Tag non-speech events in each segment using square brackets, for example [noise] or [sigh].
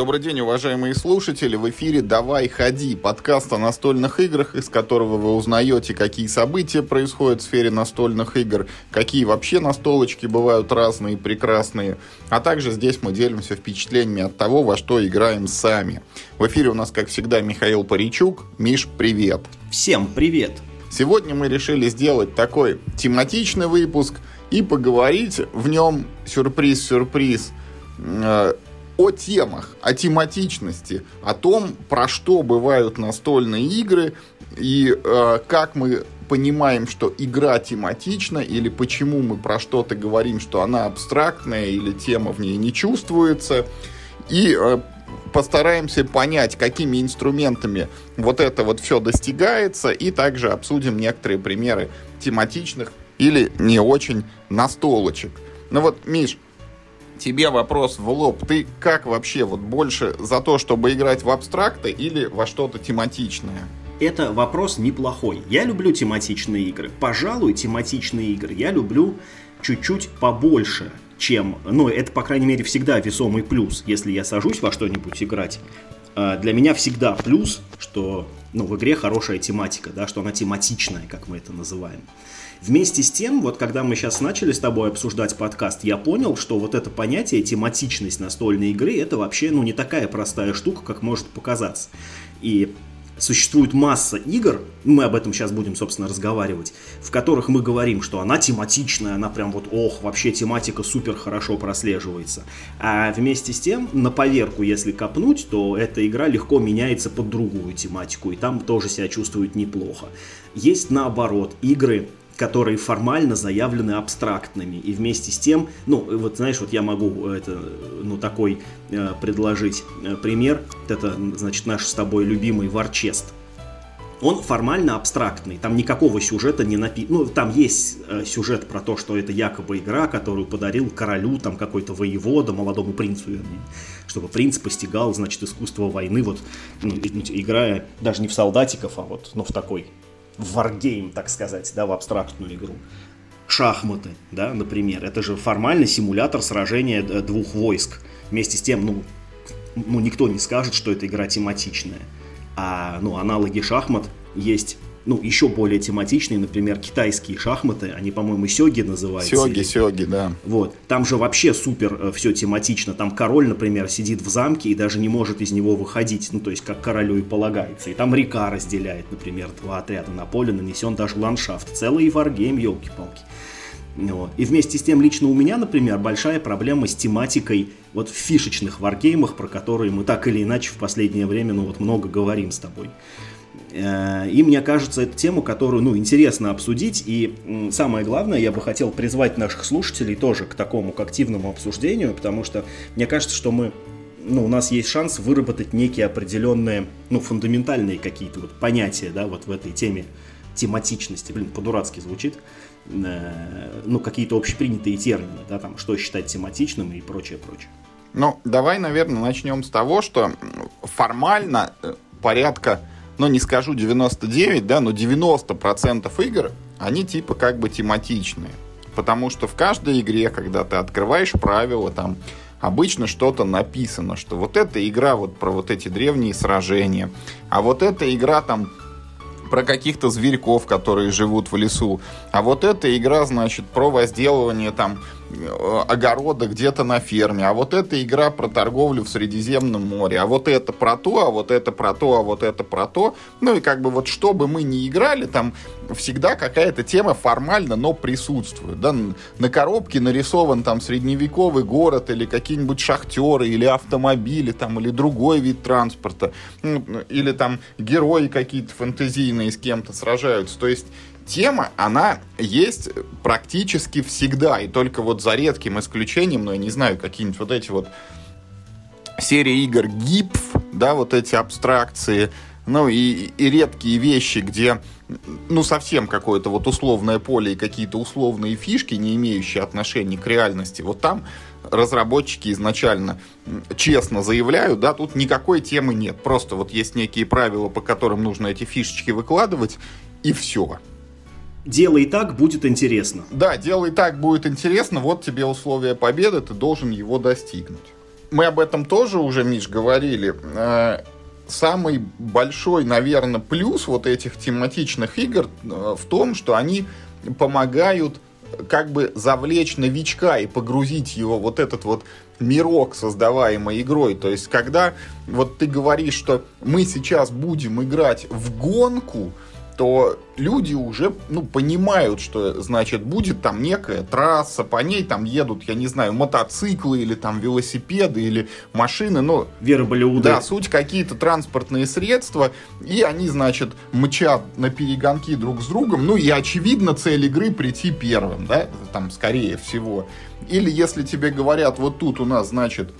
Добрый день, уважаемые слушатели. В эфире «Давай, ходи» подкаст о настольных играх, из которого вы узнаете, какие события происходят в сфере настольных игр, какие вообще настолочки бывают разные и прекрасные. А также здесь мы делимся впечатлениями от того, во что играем сами. В эфире у нас, как всегда, Михаил Паричук. Миш, привет. Всем привет. Сегодня мы решили сделать такой тематичный выпуск и поговорить в нем сюрприз-сюрприз о темах, о тематичности, о том, про что бывают настольные игры и э, как мы понимаем, что игра тематична, или почему мы про что-то говорим, что она абстрактная, или тема в ней не чувствуется. И э, постараемся понять, какими инструментами вот это вот все достигается, и также обсудим некоторые примеры тематичных или не очень настолочек. Ну вот, Миш, тебе вопрос в лоб. Ты как вообще вот больше за то, чтобы играть в абстракты или во что-то тематичное? Это вопрос неплохой. Я люблю тематичные игры. Пожалуй, тематичные игры я люблю чуть-чуть побольше, чем... Ну, это, по крайней мере, всегда весомый плюс, если я сажусь во что-нибудь играть. А, для меня всегда плюс, что ну, в игре хорошая тематика, да, что она тематичная, как мы это называем. Вместе с тем, вот когда мы сейчас начали с тобой обсуждать подкаст, я понял, что вот это понятие тематичность настольной игры, это вообще, ну, не такая простая штука, как может показаться. И существует масса игр, мы об этом сейчас будем, собственно, разговаривать, в которых мы говорим, что она тематичная, она прям вот, ох, вообще тематика супер хорошо прослеживается. А вместе с тем, на поверку, если копнуть, то эта игра легко меняется под другую тематику, и там тоже себя чувствует неплохо. Есть наоборот игры, которые формально заявлены абстрактными. И вместе с тем, ну, вот знаешь, вот я могу это, ну, такой э, предложить э, пример. Это, значит, наш с тобой любимый Варчест. Он формально абстрактный, там никакого сюжета не написано. Ну, там есть э, сюжет про то, что это якобы игра, которую подарил королю, там какой-то воевода, молодому принцу, чтобы принц постигал, значит, искусство войны, вот, ну, играя даже не в солдатиков, а вот, ну, в такой варгейм, так сказать, да, в абстрактную игру. Шахматы, да, например, это же формально симулятор сражения э, двух войск. Вместе с тем, ну, ну никто не скажет, что это игра тематичная. А, ну, аналоги шахмат есть ну, еще более тематичные, например, китайские шахматы, они, по-моему, сёги называются. Сёги, сёги, да. Вот, там же вообще супер э, все тематично, там король, например, сидит в замке и даже не может из него выходить, ну, то есть, как королю и полагается, и там река разделяет, например, два отряда на поле, нанесен даже ландшафт, целый варгейм, елки-палки. Вот. И вместе с тем, лично у меня, например, большая проблема с тематикой вот в фишечных варгеймах, про которые мы так или иначе в последнее время, ну, вот много говорим с тобой. Э, и мне кажется, это тему, которую, ну, интересно обсудить. И самое главное, я бы хотел призвать наших слушателей тоже к такому, к активному обсуждению, потому что мне кажется, что мы ну, у нас есть шанс выработать некие определенные, ну, фундаментальные какие-то вот понятия, да, вот в этой теме тематичности. Блин, по-дурацки звучит. Э, ну, какие-то общепринятые термины, да, там, что считать тематичным и прочее, прочее. Ну, давай, наверное, начнем с того, что формально э, порядка ну, не скажу 99, да, но 90% игр, они типа как бы тематичные. Потому что в каждой игре, когда ты открываешь правила, там обычно что-то написано, что вот эта игра вот про вот эти древние сражения, а вот эта игра там про каких-то зверьков, которые живут в лесу. А вот эта игра, значит, про возделывание там огорода где-то на ферме, а вот эта игра про торговлю в Средиземном море, а вот это про то, а вот это про то, а вот это про то. Ну и как бы вот что бы мы ни играли, там всегда какая-то тема формально, но присутствует. Да? На коробке нарисован там средневековый город или какие-нибудь шахтеры, или автомобили, там, или другой вид транспорта, или там герои какие-то фэнтезийные с кем-то сражаются. То есть тема, она есть практически всегда, и только вот за редким исключением, но я не знаю, какие-нибудь вот эти вот серии игр ГИПФ, да, вот эти абстракции, ну и, и редкие вещи, где ну совсем какое-то вот условное поле и какие-то условные фишки, не имеющие отношения к реальности, вот там разработчики изначально честно заявляют, да, тут никакой темы нет, просто вот есть некие правила, по которым нужно эти фишечки выкладывать, и все делай так, будет интересно. Да, делай так, будет интересно, вот тебе условия победы, ты должен его достигнуть. мы об этом тоже уже, Миш, говорили. Э, самый большой, наверное, плюс вот этих тематичных игр э, в том, что они помогают как бы завлечь новичка и погрузить его вот этот вот мирок, создаваемый игрой. То есть, когда вот ты говоришь, что мы сейчас будем играть в гонку, то люди уже ну, понимают, что значит будет там некая трасса, по ней там едут, я не знаю, мотоциклы или там велосипеды или машины, ну... Верблюды. Да, суть какие-то транспортные средства, и они, значит, мчат на перегонки друг с другом, ну и очевидно цель игры прийти первым, да, там скорее всего. Или если тебе говорят, вот тут у нас, значит,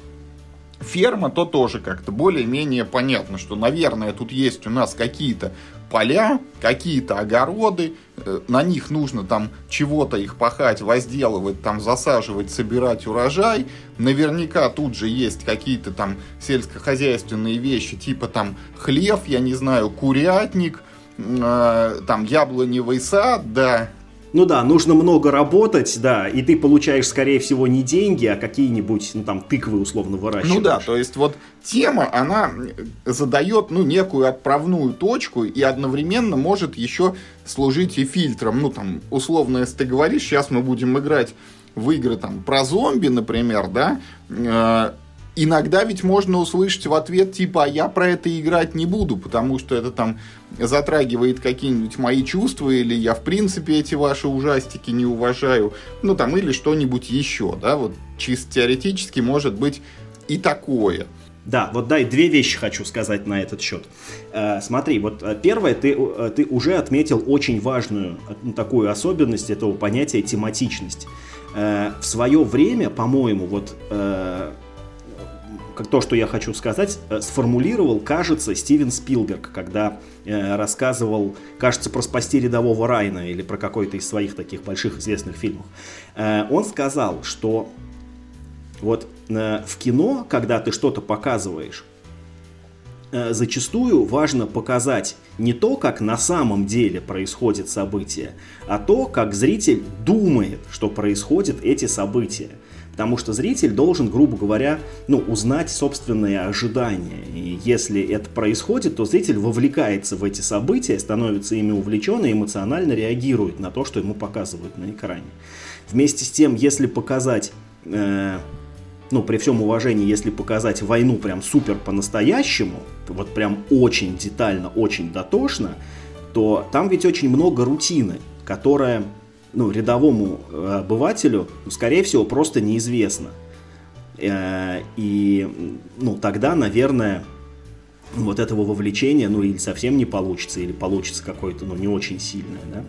ферма, то тоже как-то более-менее понятно, что, наверное, тут есть у нас какие-то поля, какие-то огороды, э, на них нужно там чего-то их пахать, возделывать, там засаживать, собирать урожай. Наверняка тут же есть какие-то там сельскохозяйственные вещи, типа там хлев, я не знаю, курятник, э, там яблоневый сад, да, ну да, нужно много работать, да, и ты получаешь, скорее всего, не деньги, а какие-нибудь, ну там, тыквы условно выращиваешь. Ну да, то есть вот тема, она задает, ну, некую отправную точку и одновременно может еще служить и фильтром. Ну там, условно, если ты говоришь, сейчас мы будем играть в игры там про зомби, например, да, э, иногда ведь можно услышать в ответ типа, а я про это играть не буду, потому что это там затрагивает какие-нибудь мои чувства, или я в принципе эти ваши ужастики не уважаю, ну там, или что-нибудь еще, да, вот чисто теоретически может быть и такое. Да, вот дай две вещи хочу сказать на этот счет. Э, смотри, вот э, первое, ты, э, ты уже отметил очень важную ну, такую особенность этого понятия тематичность. В свое время, по-моему, вот как то, что я хочу сказать, э, сформулировал, кажется, Стивен Спилберг, когда э, рассказывал, кажется, про «Спасти рядового Райна» или про какой-то из своих таких больших известных фильмов. Э, он сказал, что вот в кино, когда ты что-то показываешь, зачастую важно показать не то, как на самом деле происходит событие, а то, как зритель думает, что происходят эти события. Потому что зритель должен, грубо говоря, ну, узнать собственные ожидания. И если это происходит, то зритель вовлекается в эти события, становится ими увлечен и эмоционально реагирует на то, что ему показывают на экране. Вместе с тем, если показать э, ну, при всем уважении, если показать войну прям супер по-настоящему, вот прям очень детально, очень дотошно, то там ведь очень много рутины, которая ну, рядовому э, обывателю, ну, скорее всего, просто неизвестно. Э, и, ну, тогда, наверное, вот этого вовлечения, ну, или совсем не получится, или получится какое-то, ну, не очень сильное, да.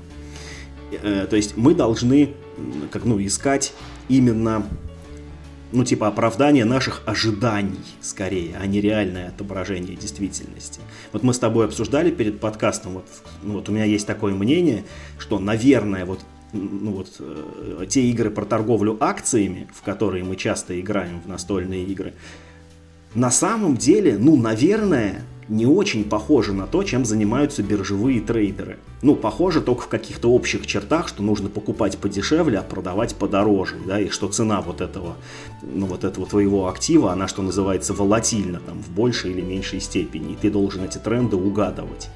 Э, то есть мы должны, как, ну, искать именно, ну, типа, оправдание наших ожиданий, скорее, а не реальное отображение действительности. Вот мы с тобой обсуждали перед подкастом, вот, ну, вот у меня есть такое мнение, что, наверное, вот ну вот, э, те игры про торговлю акциями, в которые мы часто играем в настольные игры, на самом деле, ну, наверное, не очень похожи на то, чем занимаются биржевые трейдеры. Ну, похоже только в каких-то общих чертах, что нужно покупать подешевле, а продавать подороже, да, и что цена вот этого, ну, вот этого твоего актива, она, что называется, волатильна, там, в большей или меньшей степени, и ты должен эти тренды угадывать.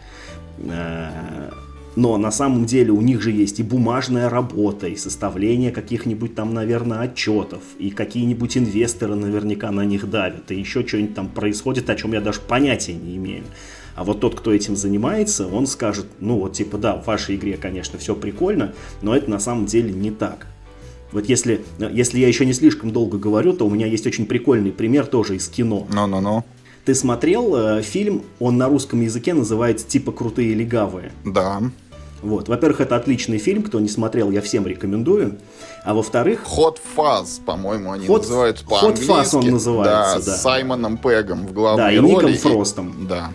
Но на самом деле у них же есть и бумажная работа, и составление каких-нибудь там, наверное, отчетов, и какие-нибудь инвесторы наверняка на них давят, и еще что-нибудь там происходит, о чем я даже понятия не имею. А вот тот, кто этим занимается, он скажет, ну вот типа, да, в вашей игре, конечно, все прикольно, но это на самом деле не так. Вот если, если я еще не слишком долго говорю, то у меня есть очень прикольный пример тоже из кино. Ну, ну, ну. Ты смотрел э, фильм, он на русском языке называется типа «Крутые легавые». Да. Вот. Во-первых, это отличный фильм, кто не смотрел, я всем рекомендую. А во-вторых... Hot Fuzz, по-моему, они Hot, называются по-английски. Hot Fuzz он называется, да. да. С Саймоном Пегом в главной да, и роли. Ником Фростом. И... Да.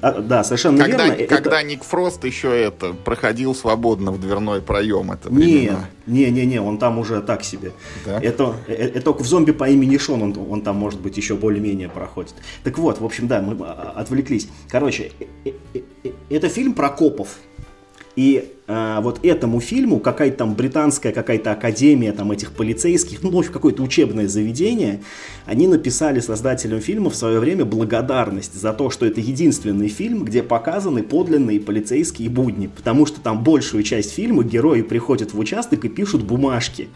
А, да, совершенно когда, верно. Когда это... Ник Фрост еще это проходил свободно в дверной проем, это не, не, не, не, он там уже так себе. Да? Это, это, это только в зомби по имени Шон он, он там может быть еще более-менее проходит. Так вот, в общем, да, мы а, отвлеклись. Короче, э, э, э, это фильм про копов. И э, вот этому фильму какая-то там британская какая-то академия там этих полицейских, ну, в общем, какое-то учебное заведение, они написали создателям фильма в свое время благодарность за то, что это единственный фильм, где показаны подлинные полицейские будни, потому что там большую часть фильма герои приходят в участок и пишут бумажки.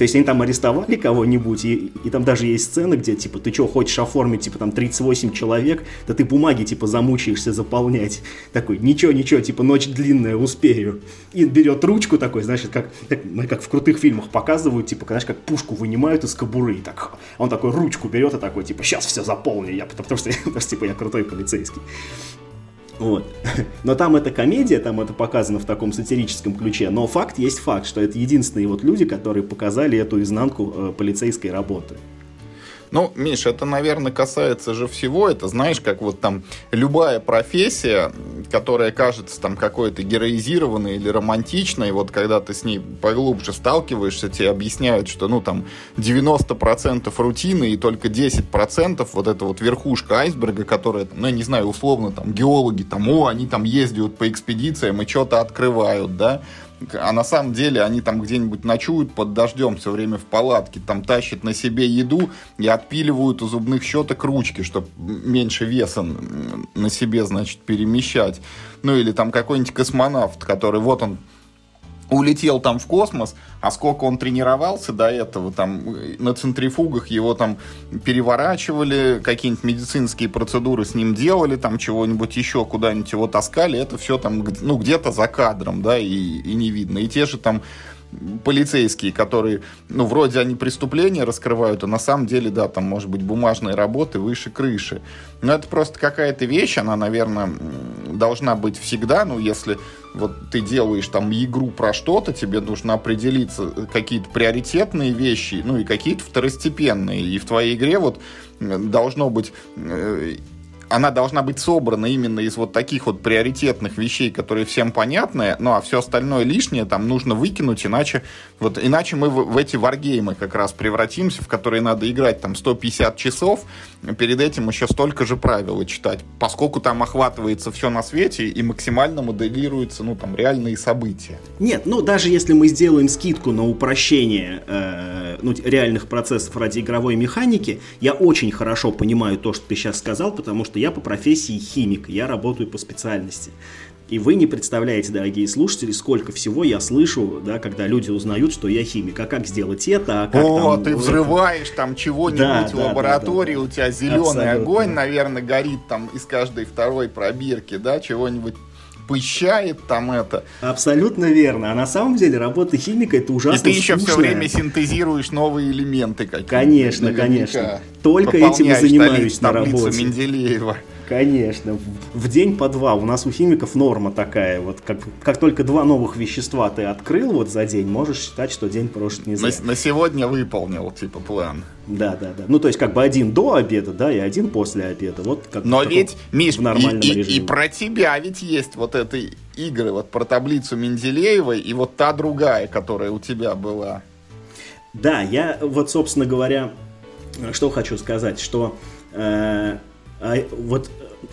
То есть они там арестовали кого-нибудь, и, и там даже есть сцены, где, типа, ты что, хочешь оформить, типа, там 38 человек, да ты бумаги, типа, замучаешься заполнять. Такой, ничего, ничего, типа, ночь длинная, успею. И берет ручку такой, значит, как, как, ну, как в крутых фильмах показывают, типа, знаешь, как пушку вынимают из кобуры, и так, он такой ручку берет и такой, типа, сейчас все заполню я, потому что, [laughs] потому что типа, я крутой полицейский. Вот. [laughs] Но там это комедия, там это показано в таком сатирическом ключе. Но факт есть факт, что это единственные вот люди, которые показали эту изнанку э, полицейской работы. Ну, Миш, это, наверное, касается же всего. Это, знаешь, как вот там любая профессия, которая кажется там какой-то героизированной или романтичной, вот когда ты с ней поглубже сталкиваешься, тебе объясняют, что, ну, там 90% рутины и только 10% вот это вот верхушка айсберга, которая, ну, я не знаю, условно, там, геологи, там, о, они там ездят по экспедициям и что-то открывают, да, а на самом деле они там где-нибудь ночуют под дождем все время в палатке, там тащат на себе еду и отпиливают у зубных щеток ручки, чтобы меньше веса на себе, значит, перемещать. Ну или там какой-нибудь космонавт, который вот он улетел там в космос, а сколько он тренировался до этого, там на центрифугах его там переворачивали, какие-нибудь медицинские процедуры с ним делали, там чего-нибудь еще куда-нибудь его таскали, это все там, ну, где-то за кадром, да, и, и не видно. И те же там полицейские, которые, ну, вроде они преступления раскрывают, а на самом деле, да, там, может быть, бумажные работы выше крыши. Но это просто какая-то вещь, она, наверное, должна быть всегда, ну, если вот ты делаешь там игру про что-то, тебе нужно определиться какие-то приоритетные вещи, ну, и какие-то второстепенные. И в твоей игре вот должно быть э, она должна быть собрана именно из вот таких вот приоритетных вещей, которые всем понятны, ну а все остальное лишнее там нужно выкинуть, иначе вот иначе мы в, в эти варгеймы как раз превратимся, в которые надо играть там 150 часов, перед этим еще столько же правил читать, поскольку там охватывается все на свете и максимально моделируется, ну там реальные события. Нет, ну даже если мы сделаем скидку на упрощение э, ну, реальных процессов ради игровой механики, я очень хорошо понимаю то, что ты сейчас сказал, потому что я по профессии химик, я работаю по специальности. И вы не представляете, дорогие слушатели, сколько всего я слышу, да, когда люди узнают, что я химик. А как сделать это? А как О, там, ты взрываешь там чего-нибудь да, в лаборатории, да, да, да. у тебя зеленый Абсолютно. огонь, наверное, горит там из каждой второй пробирки, да, чего-нибудь пыщает там это. Абсолютно верно. А на самом деле работа химика это ужасно И ты еще все время синтезируешь новые элементы какие-то. Конечно, конечно. Только этим и занимаюсь на работе. Менделеева. Конечно. В день по два. У нас у химиков норма такая. Вот как, как только два новых вещества ты открыл вот за день, можешь считать, что день прожит не зря. На, на сегодня выполнил, типа, план. Да, да, да. Ну, то есть, как бы один до обеда, да, и один после обеда. Вот как Но ведь, Миш, в нормальном и, режиме. И, и про тебя ведь есть вот этой игры, вот про таблицу Менделеева и вот та другая, которая у тебя была. Да, я вот, собственно говоря, что хочу сказать, что э, а,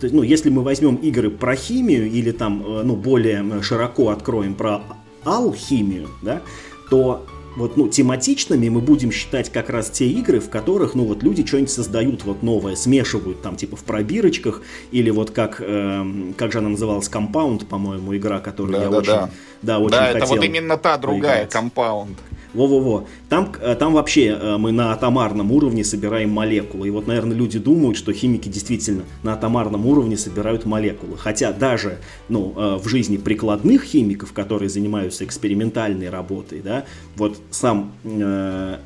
вот ну, если мы возьмем игры про химию или там, э, ну, более широко откроем про алхимию, да, то вот, ну, тематичными мы будем считать как раз те игры, в которых, ну, вот люди что-нибудь создают вот новое, смешивают там, типа, в пробирочках, или вот как, э, как же она называлась, Compound, по-моему, игра, которую да, я да, очень, да. Да, очень да, это вот именно та другая, Compound. Во-во-во. Там, э, там вообще э, мы на атомарном уровне собираем молекулы. И вот, наверное, люди думают, что химики действительно на атомарном уровне собирают молекулы. Хотя даже ну, э, в жизни прикладных химиков, которые занимаются экспериментальной работой, да, вот сам,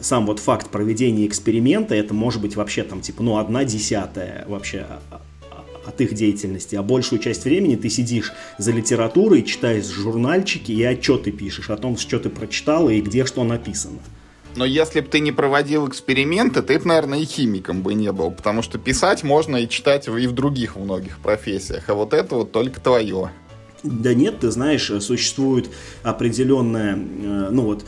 сам вот факт проведения эксперимента, это может быть вообще там типа, ну, одна десятая вообще а, а, от их деятельности, а большую часть времени ты сидишь за литературой, читаешь журнальчики и отчеты пишешь о том, что ты прочитал и где что написано. Но если бы ты не проводил эксперименты, ты бы, наверное, и химиком бы не был, потому что писать можно и читать и в других многих профессиях, а вот это вот только твое. Да нет, ты знаешь, существует определенная, э, ну вот,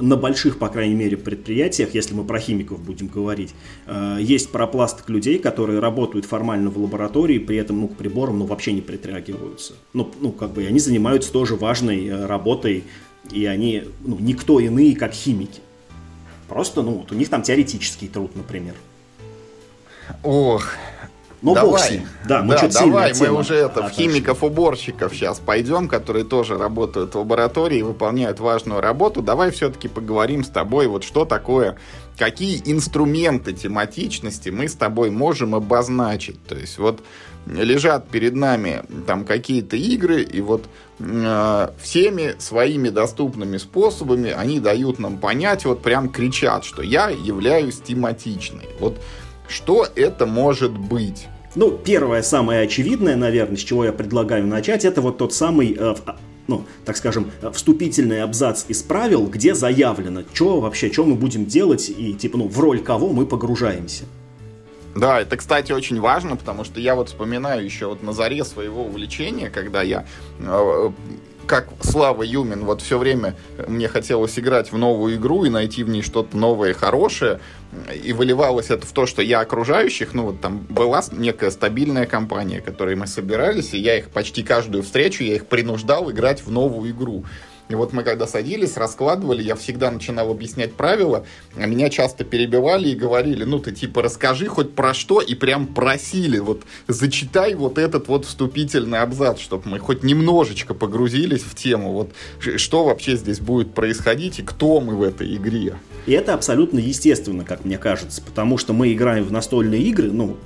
на больших, по крайней мере, предприятиях, если мы про химиков будем говорить, э, есть пропласток людей, которые работают формально в лаборатории, при этом ну, к приборам ну, вообще не притрагиваются. Ну, ну, как бы они занимаются тоже важной э, работой, и они ну, никто иные, как химики. Просто, ну, вот у них там теоретический труд, например. Ох, ну, давай. бог с ним. Да, мы да, чуть давай, мы тема уже это, в отошли. химиков-уборщиков сейчас пойдем, которые тоже работают в лаборатории и выполняют важную работу. Давай все-таки поговорим с тобой, вот что такое, какие инструменты тематичности мы с тобой можем обозначить. То есть вот лежат перед нами там какие-то игры, и вот э, всеми своими доступными способами они дают нам понять, вот прям кричат, что я являюсь тематичной. Вот что это может быть? Ну, первое, самое очевидное, наверное, с чего я предлагаю начать, это вот тот самый, э, ну, так скажем, э, вступительный абзац из правил, где заявлено, что вообще, что мы будем делать и, типа, ну, в роль кого мы погружаемся. Да, это, кстати, очень важно, потому что я вот вспоминаю еще вот на заре своего увлечения, когда я, э, как Слава Юмин, вот все время мне хотелось играть в новую игру и найти в ней что-то новое и хорошее, и выливалось это в то, что я окружающих, ну вот там была некая стабильная компания, которой мы собирались, и я их почти каждую встречу, я их принуждал играть в новую игру. И вот мы когда садились, раскладывали, я всегда начинал объяснять правила, а меня часто перебивали и говорили, ну ты типа расскажи хоть про что, и прям просили, вот зачитай вот этот вот вступительный абзац, чтобы мы хоть немножечко погрузились в тему, вот что вообще здесь будет происходить и кто мы в этой игре. И это абсолютно естественно, как мне кажется, потому что мы играем в настольные игры, ну,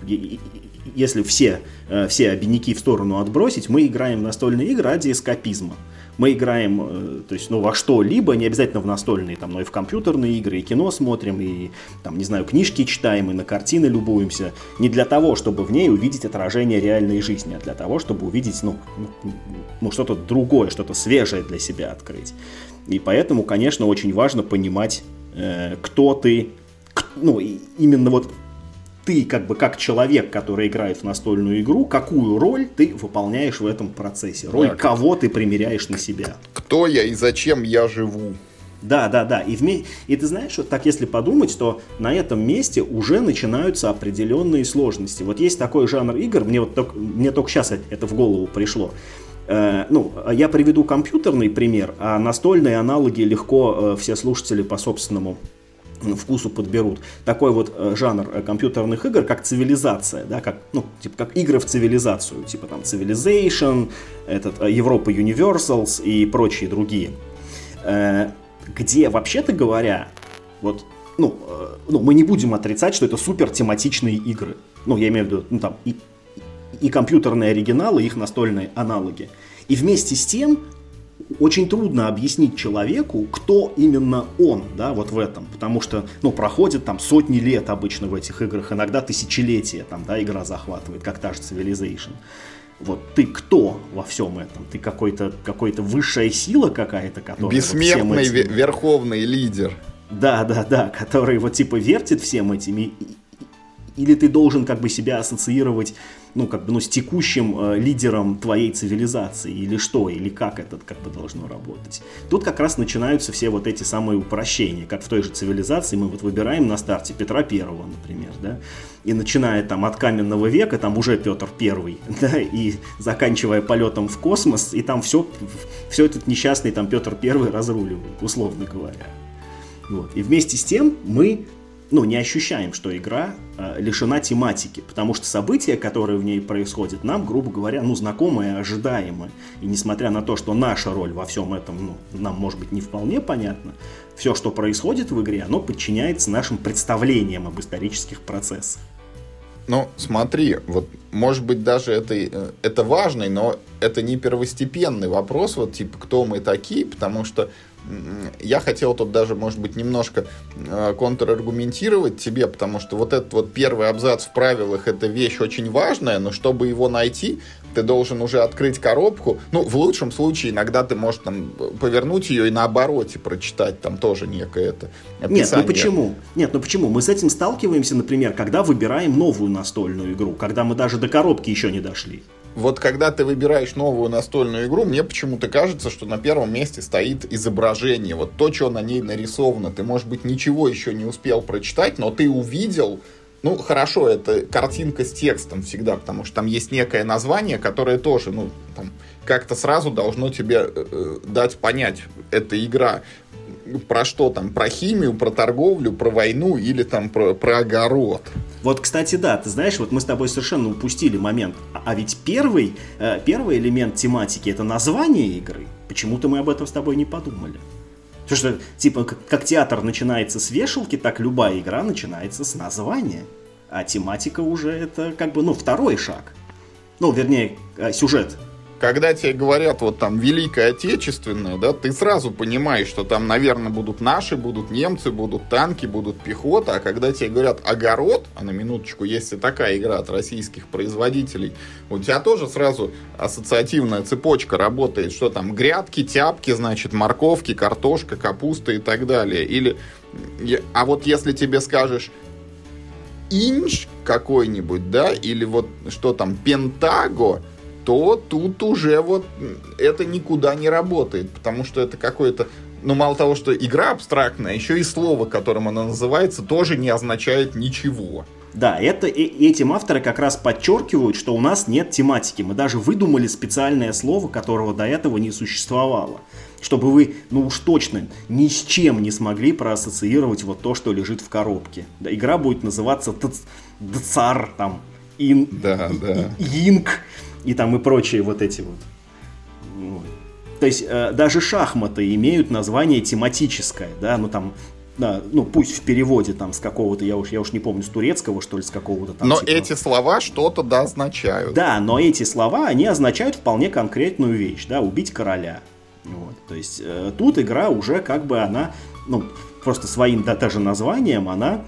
если все, э, все обиняки в сторону отбросить, мы играем в настольные игры ради эскапизма. Мы играем, э, то есть, ну, во что-либо, не обязательно в настольные, там, но и в компьютерные игры, и кино смотрим, и, там, не знаю, книжки читаем, и на картины любуемся. Не для того, чтобы в ней увидеть отражение реальной жизни, а для того, чтобы увидеть, ну, ну, что-то другое, что-то свежее для себя открыть. И поэтому, конечно, очень важно понимать, э, кто ты, ну, именно вот ты как бы как человек, который играет в настольную игру, какую роль ты выполняешь в этом процессе, роль Так. кого ты примеряешь на себя. Кто я и зачем я живу? Да, да, да. И, вме- и ты знаешь, вот так если подумать, то на этом месте уже начинаются определенные сложности. Вот есть такой жанр игр, мне вот только, мне только сейчас это в голову пришло. Э, ну, я приведу компьютерный пример, а настольные аналоги легко э, все слушатели по собственному вкусу подберут. Такой вот э, жанр э, компьютерных игр, как цивилизация, да, как, ну, типа как игры в цивилизацию, типа там Civilization, этот, э, Европа Universals и прочие другие. Где, вообще-то говоря, вот, ну, ну, мы не будем отрицать, что это супер тематичные игры. Ну, я имею в виду, ну, там, и, и компьютерные оригиналы, их настольные аналоги. И вместе с тем очень трудно объяснить человеку, кто именно он, да, вот в этом, потому что, ну, проходит там сотни лет обычно в этих играх, иногда тысячелетия, там, да, игра захватывает, как та же Civilization. Вот ты кто во всем этом? Ты какой-то какой-то высшая сила какая-то, которая вот Бессмертный этим- ве- верховный лидер. да, да, да, который вот типа вертит всем этим, и- и- или ты должен как бы себя ассоциировать, ну, как бы, ну, с текущим э, лидером твоей цивилизации, или что, или как это как бы должно работать. Тут как раз начинаются все вот эти самые упрощения, как в той же цивилизации мы вот выбираем на старте Петра Первого, например, да, и начиная там от каменного века, там уже Петр Первый, [laughs] да, и заканчивая полетом в космос, и там все, все этот несчастный там Петр Первый разруливает, условно говоря. Вот. И вместе с тем мы ну, не ощущаем, что игра э, лишена тематики, потому что события, которые в ней происходят, нам, грубо говоря, ну, знакомы и ожидаемы. И несмотря на то, что наша роль во всем этом, ну, нам, может быть, не вполне понятна, все, что происходит в игре, оно подчиняется нашим представлениям об исторических процессах. Ну, смотри, вот, может быть, даже это, э, это важный, но это не первостепенный вопрос, вот, типа, кто мы такие, потому что я хотел тут даже, может быть, немножко э, контраргументировать тебе, потому что вот этот вот первый абзац в правилах, это вещь очень важная, но чтобы его найти, ты должен уже открыть коробку. Ну, в лучшем случае, иногда ты можешь там повернуть ее и на обороте прочитать, там тоже некое это Нет, описание. ну почему? Нет, ну почему? Мы с этим сталкиваемся, например, когда выбираем новую настольную игру, когда мы даже до коробки еще не дошли. Вот когда ты выбираешь новую настольную игру, мне почему-то кажется, что на первом месте стоит изображение. Вот то, что на ней нарисовано. Ты, может быть, ничего еще не успел прочитать, но ты увидел ну, хорошо, это картинка с текстом всегда, потому что там есть некое название, которое тоже, ну, там, как-то сразу должно тебе э, э дать понять, эта игра про что там, про химию, про торговлю, про войну или там про, про огород. Вот, кстати, да, ты знаешь, вот мы с тобой совершенно упустили момент. А, а ведь первый, э, первый элемент тематики это название игры. Почему-то мы об этом с тобой не подумали. Потому что, типа, как, театр начинается с вешалки, так любая игра начинается с названия. А тематика уже это как бы, ну, второй шаг. Ну, вернее, э, сюжет когда тебе говорят вот там Великое Отечественное, да, ты сразу понимаешь, что там, наверное, будут наши, будут немцы, будут танки, будут пехота, а когда тебе говорят огород, а на минуточку есть и такая игра от российских производителей, у тебя тоже сразу ассоциативная цепочка работает, что там грядки, тяпки, значит, морковки, картошка, капуста и так далее. Или, а вот если тебе скажешь инч какой-нибудь, да, или вот что там, пентаго, то тут уже вот это никуда не работает, потому что это какое-то ну, мало того, что игра абстрактная, еще и слово, которым она называется, тоже не означает ничего. Да, это, и, этим авторы как раз подчеркивают, что у нас нет тематики. Мы даже выдумали специальное слово, которого до этого не существовало. Чтобы вы, ну уж точно, ни с чем не смогли проассоциировать вот то, что лежит в коробке. Да, игра будет называться Дцар, там, ин, да, да. Инк и там и прочие вот эти вот. То есть э, даже шахматы имеют название тематическое, да, ну там да, ну пусть в переводе там с какого-то, я уж, я уж не помню, с турецкого, что ли, с какого-то там. Но типа... эти слова что-то да означают. Да, но эти слова, они означают вполне конкретную вещь, да, убить короля. Вот, то есть э, тут игра уже как бы она, ну, просто своим да, даже названием она,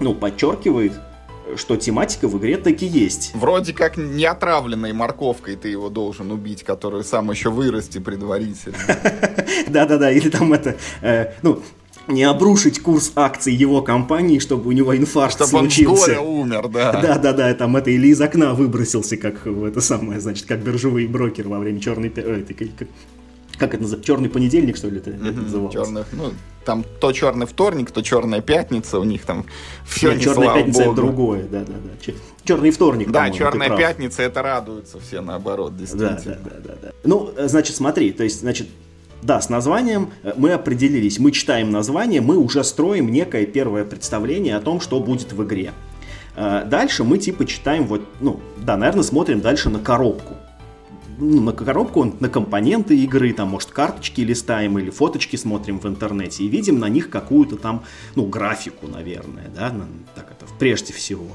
ну, подчеркивает что тематика в игре таки есть. Вроде как не отравленной морковкой ты его должен убить, которую сам еще вырасти предварительно. [laughs] Да-да-да, или там это, э, ну, не обрушить курс акций его компании, чтобы у него инфаркт чтобы случился. Чтобы он умер, да. [laughs] Да-да-да, там это или из окна выбросился, как это самое, значит, как биржевые брокеры во время черной... Ой, как это называется, черный понедельник, что ли, это, mm-hmm, это называлось? Черных, ну, там то черный вторник, то черная пятница, у них там все Нет, не черная пятница Богу. это другое, да, да, да. Черный вторник, Да, черная пятница, это радуются все наоборот, действительно. Да, да, да, да, да. Ну, значит, смотри, то есть, значит, да, с названием э, мы определились, мы читаем название, мы уже строим некое первое представление о том, что будет в игре. Э, дальше мы типа читаем вот, ну, да, наверное, смотрим дальше на коробку ну, на коробку, на компоненты игры, там, может, карточки листаем или фоточки смотрим в интернете и видим на них какую-то там, ну, графику, наверное, да, так это прежде всего.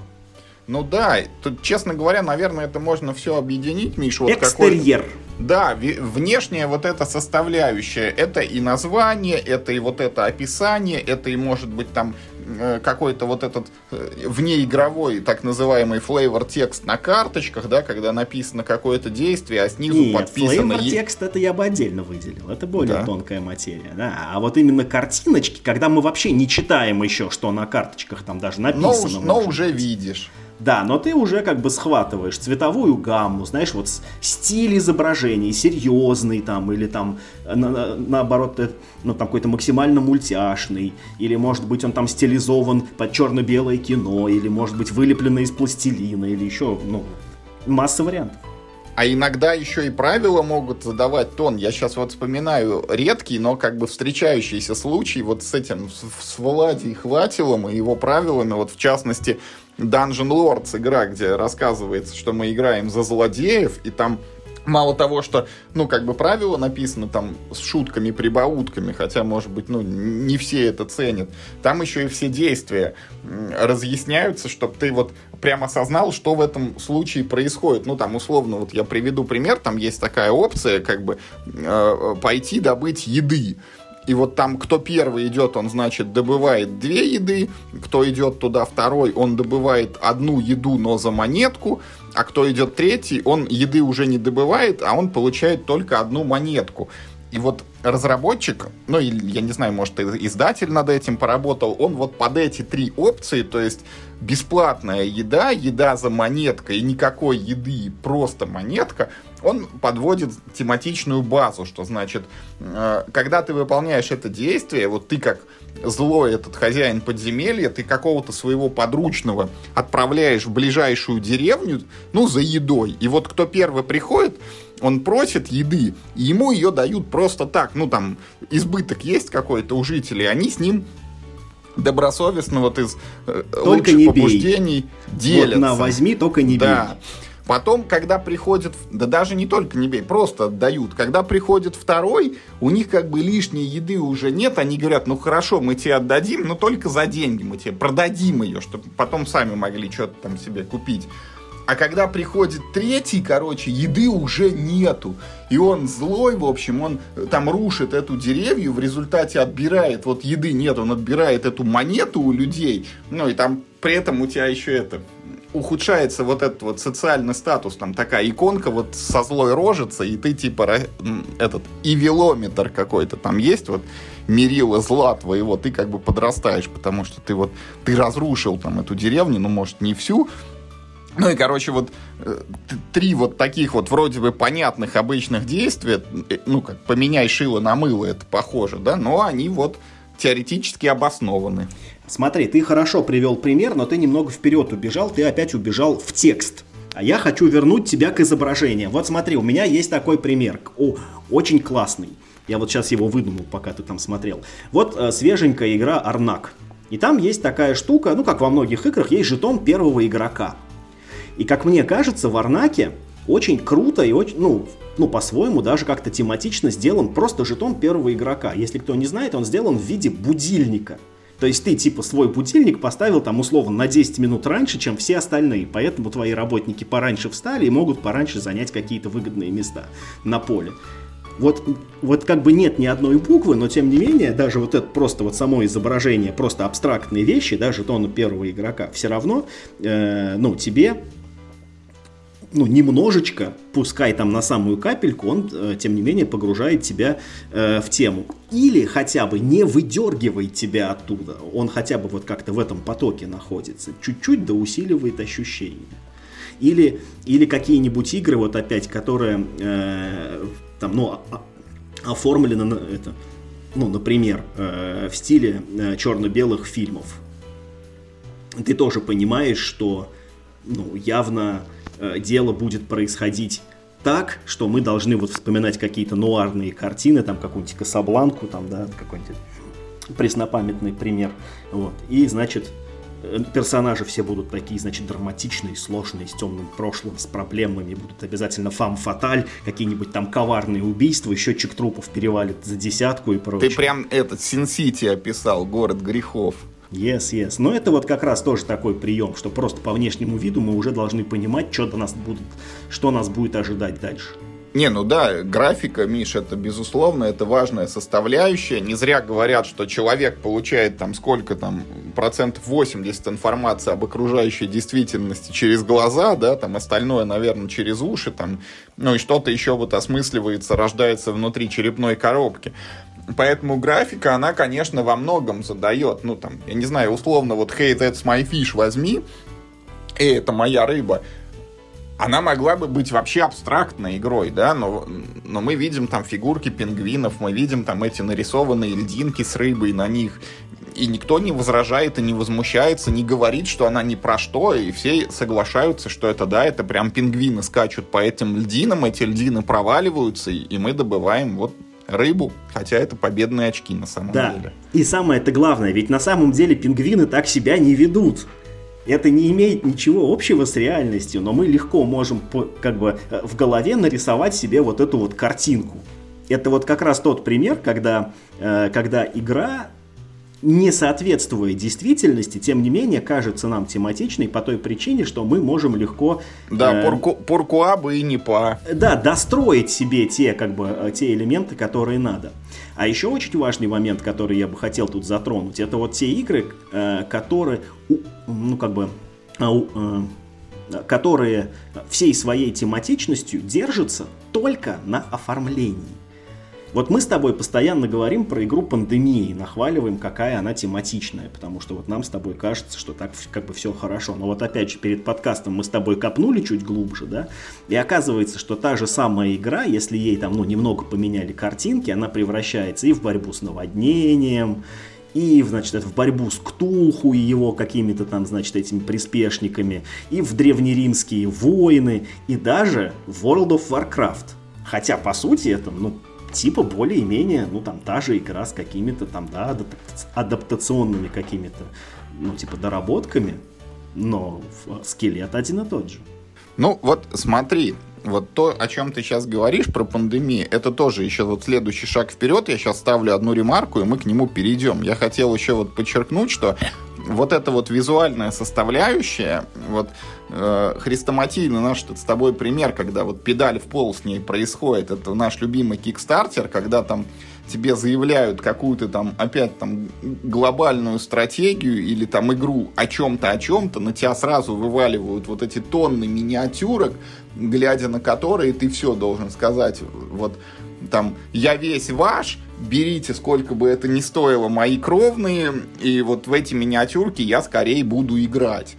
Ну да, тут, честно говоря, наверное, это можно все объединить, Миш. Вот Экстерьер. Какой да, внешняя вот эта составляющая, это и название, это и вот это описание, это и может быть там какой-то вот этот э, внеигровой так называемый флейвор текст на карточках, да, когда написано какое-то действие, а снизу Нет, подписано... флейвор текст это я бы отдельно выделил, это более да. тонкая материя, да, а вот именно картиночки, когда мы вообще не читаем еще, что на карточках там даже написано. Но, но уже видишь. Да, но ты уже как бы схватываешь цветовую гамму, знаешь, вот стиль изображений, серьезный там, или там, на, на, наоборот, ну, там какой-то максимально мультяшный, или, может быть, он там стилизован под черно-белое кино, или, может быть, вылеплено из пластилина, или еще, ну, масса вариантов. А иногда еще и правила могут задавать тон. Я сейчас вот вспоминаю редкий, но как бы встречающийся случай вот с этим, с, с Владей Хватилом и его правилами. Вот в частности, Dungeon Lords игра, где рассказывается, что мы играем за злодеев, и там мало того, что, ну, как бы правило написано там с шутками, прибаутками, хотя, может быть, ну, не все это ценят, там еще и все действия разъясняются, чтобы ты вот прямо осознал, что в этом случае происходит. Ну, там, условно, вот я приведу пример, там есть такая опция, как бы, э, пойти добыть еды. И вот там, кто первый идет, он, значит, добывает две еды, кто идет туда второй, он добывает одну еду, но за монетку, а кто идет третий, он еды уже не добывает, а он получает только одну монетку. И вот разработчик, ну, я не знаю, может, издатель над этим поработал, он вот под эти три опции, то есть бесплатная еда, еда за монеткой и никакой еды, просто монетка, он подводит тематичную базу, что значит, э, когда ты выполняешь это действие, вот ты как злой этот хозяин подземелья, ты какого-то своего подручного отправляешь в ближайшую деревню, ну, за едой. И вот кто первый приходит, он просит еды, и ему ее дают просто так. Ну, там, избыток есть какой-то у жителей, они с ним добросовестно вот из э, только лучших не побуждений бей. делятся. Вот на возьми, только не да. Потом, когда приходит, да даже не только не бей, просто отдают. Когда приходит второй, у них как бы лишней еды уже нет, они говорят, ну хорошо, мы тебе отдадим, но только за деньги, мы тебе продадим ее, чтобы потом сами могли что-то там себе купить. А когда приходит третий, короче, еды уже нету. И он злой, в общем, он э, там рушит эту деревню, в результате отбирает, вот еды нет, он отбирает эту монету у людей. Ну и там при этом у тебя еще это, ухудшается вот этот вот социальный статус, там такая иконка вот со злой рожицей, и ты типа этот ивелометр какой-то там есть, вот мерила зла твоего, ты как бы подрастаешь, потому что ты вот, ты разрушил там эту деревню, ну, может, не всю, ну и, короче, вот э, три вот таких вот вроде бы понятных обычных действия, э, ну, как поменяй шило на мыло, это похоже, да, но они вот теоретически обоснованы. Смотри, ты хорошо привел пример, но ты немного вперед убежал, ты опять убежал в текст. А я хочу вернуть тебя к изображению. Вот смотри, у меня есть такой пример. О, очень классный. Я вот сейчас его выдумал, пока ты там смотрел. Вот э, свеженькая игра Арнак. И там есть такая штука, ну как во многих играх, есть жетон первого игрока. И как мне кажется, в Арнаке очень круто и очень, ну, ну, по-своему, даже как-то тематично сделан просто жетон первого игрока. Если кто не знает, он сделан в виде будильника. То есть ты типа свой будильник поставил там условно на 10 минут раньше, чем все остальные, поэтому твои работники пораньше встали и могут пораньше занять какие-то выгодные места на поле. Вот, вот как бы нет ни одной буквы, но тем не менее, даже вот это просто вот само изображение, просто абстрактные вещи, даже жетона первого игрока, все равно, э, ну, тебе ну, немножечко, пускай там на самую капельку, он, э, тем не менее, погружает тебя э, в тему. Или хотя бы не выдергивает тебя оттуда, он хотя бы вот как-то в этом потоке находится, чуть-чуть да усиливает ощущение. Или, или какие-нибудь игры, вот опять, которые э, там, ну, оформлены, на это, ну, например, э, в стиле э, черно-белых фильмов. Ты тоже понимаешь, что ну, явно Э, дело будет происходить так, что мы должны вот вспоминать какие-то нуарные картины, там какую-нибудь Касабланку, там, да, какой-нибудь преснопамятный пример. Вот. И, значит, э, персонажи все будут такие, значит, драматичные, сложные, с темным прошлым, с проблемами, будут обязательно фам-фаталь, какие-нибудь там коварные убийства, счетчик трупов перевалит за десятку и прочее. Ты прям этот Син-Сити описал, город грехов. Yes, yes. Но это вот как раз тоже такой прием, что просто по внешнему виду мы уже должны понимать, что, до нас будет, что нас будет ожидать дальше. Не, ну да, графика, Миш, это безусловно, это важная составляющая. Не зря говорят, что человек получает там сколько там, процентов 80 информации об окружающей действительности через глаза, да, там остальное, наверное, через уши, там, ну и что-то еще вот осмысливается, рождается внутри черепной коробки. Поэтому графика, она, конечно, во многом задает, ну, там, я не знаю, условно, вот «Hey, that's my fish» возьми, и это моя рыба, она могла бы быть вообще абстрактной игрой, да, но, но мы видим там фигурки пингвинов, мы видим там эти нарисованные льдинки с рыбой на них, и никто не возражает и не возмущается, не говорит, что она не про что, и все соглашаются, что это, да, это прям пингвины скачут по этим льдинам, эти льдины проваливаются, и мы добываем вот рыбу, хотя это победные очки на самом да. деле. И самое это главное, ведь на самом деле пингвины так себя не ведут. Это не имеет ничего общего с реальностью, но мы легко можем как бы э, в голове нарисовать себе вот эту вот картинку. Это вот как раз тот пример, когда, э, когда игра не соответствуя действительности, тем не менее кажется нам тематичной по той причине, что мы можем легко... Да, э, порку, поркуа бы и не по. Да, достроить себе те, как бы, э, те элементы, которые надо. А еще очень важный момент, который я бы хотел тут затронуть, это вот те игры, э, которые, ну, как бы, э, э, которые всей своей тематичностью держатся только на оформлении. Вот мы с тобой постоянно говорим про игру пандемии, нахваливаем, какая она тематичная, потому что вот нам с тобой кажется, что так как бы все хорошо. Но вот опять же, перед подкастом мы с тобой копнули чуть глубже, да, и оказывается, что та же самая игра, если ей там, ну, немного поменяли картинки, она превращается и в борьбу с наводнением, и, значит, в борьбу с Ктулху и его какими-то там, значит, этими приспешниками, и в древнеримские войны, и даже в World of Warcraft. Хотя, по сути, это, ну, типа более-менее, ну, там, та же игра с какими-то там, да, адаптационными какими-то, ну, типа, доработками, но скелет один и тот же. Ну, вот смотри, вот то, о чем ты сейчас говоришь про пандемию, это тоже еще вот следующий шаг вперед. Я сейчас ставлю одну ремарку, и мы к нему перейдем. Я хотел еще вот подчеркнуть, что вот эта вот визуальная составляющая, вот э, хрестоматийный наш с тобой пример, когда вот педаль в пол с ней происходит, это наш любимый кикстартер, когда там тебе заявляют какую-то там, опять там, глобальную стратегию или там игру о чем-то, о чем-то, на тебя сразу вываливают вот эти тонны миниатюрок, глядя на которые ты все должен сказать, вот там, я весь ваш, берите, сколько бы это ни стоило, мои кровные, и вот в эти миниатюрки я скорее буду играть.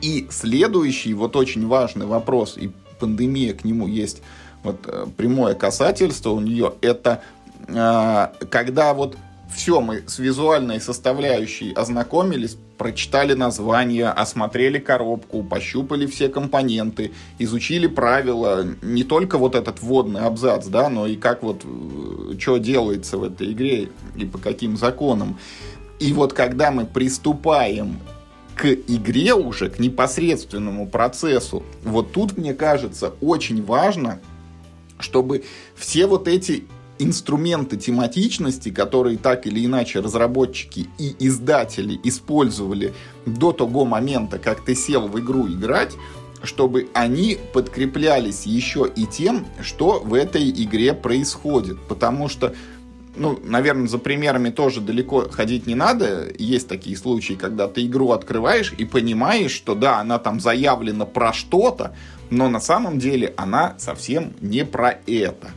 И следующий, вот очень важный вопрос, и пандемия к нему есть вот э, прямое касательство у нее, это э, когда вот все, мы с визуальной составляющей ознакомились, прочитали название, осмотрели коробку, пощупали все компоненты, изучили правила, не только вот этот вводный абзац, да, но и как вот, э, что делается в этой игре и по каким законам. И вот когда мы приступаем к игре уже, к непосредственному процессу, вот тут, мне кажется, очень важно, чтобы все вот эти инструменты тематичности, которые так или иначе разработчики и издатели использовали до того момента, как ты сел в игру играть, чтобы они подкреплялись еще и тем, что в этой игре происходит. Потому что, ну, наверное, за примерами тоже далеко ходить не надо. Есть такие случаи, когда ты игру открываешь и понимаешь, что да, она там заявлена про что-то, но на самом деле она совсем не про это.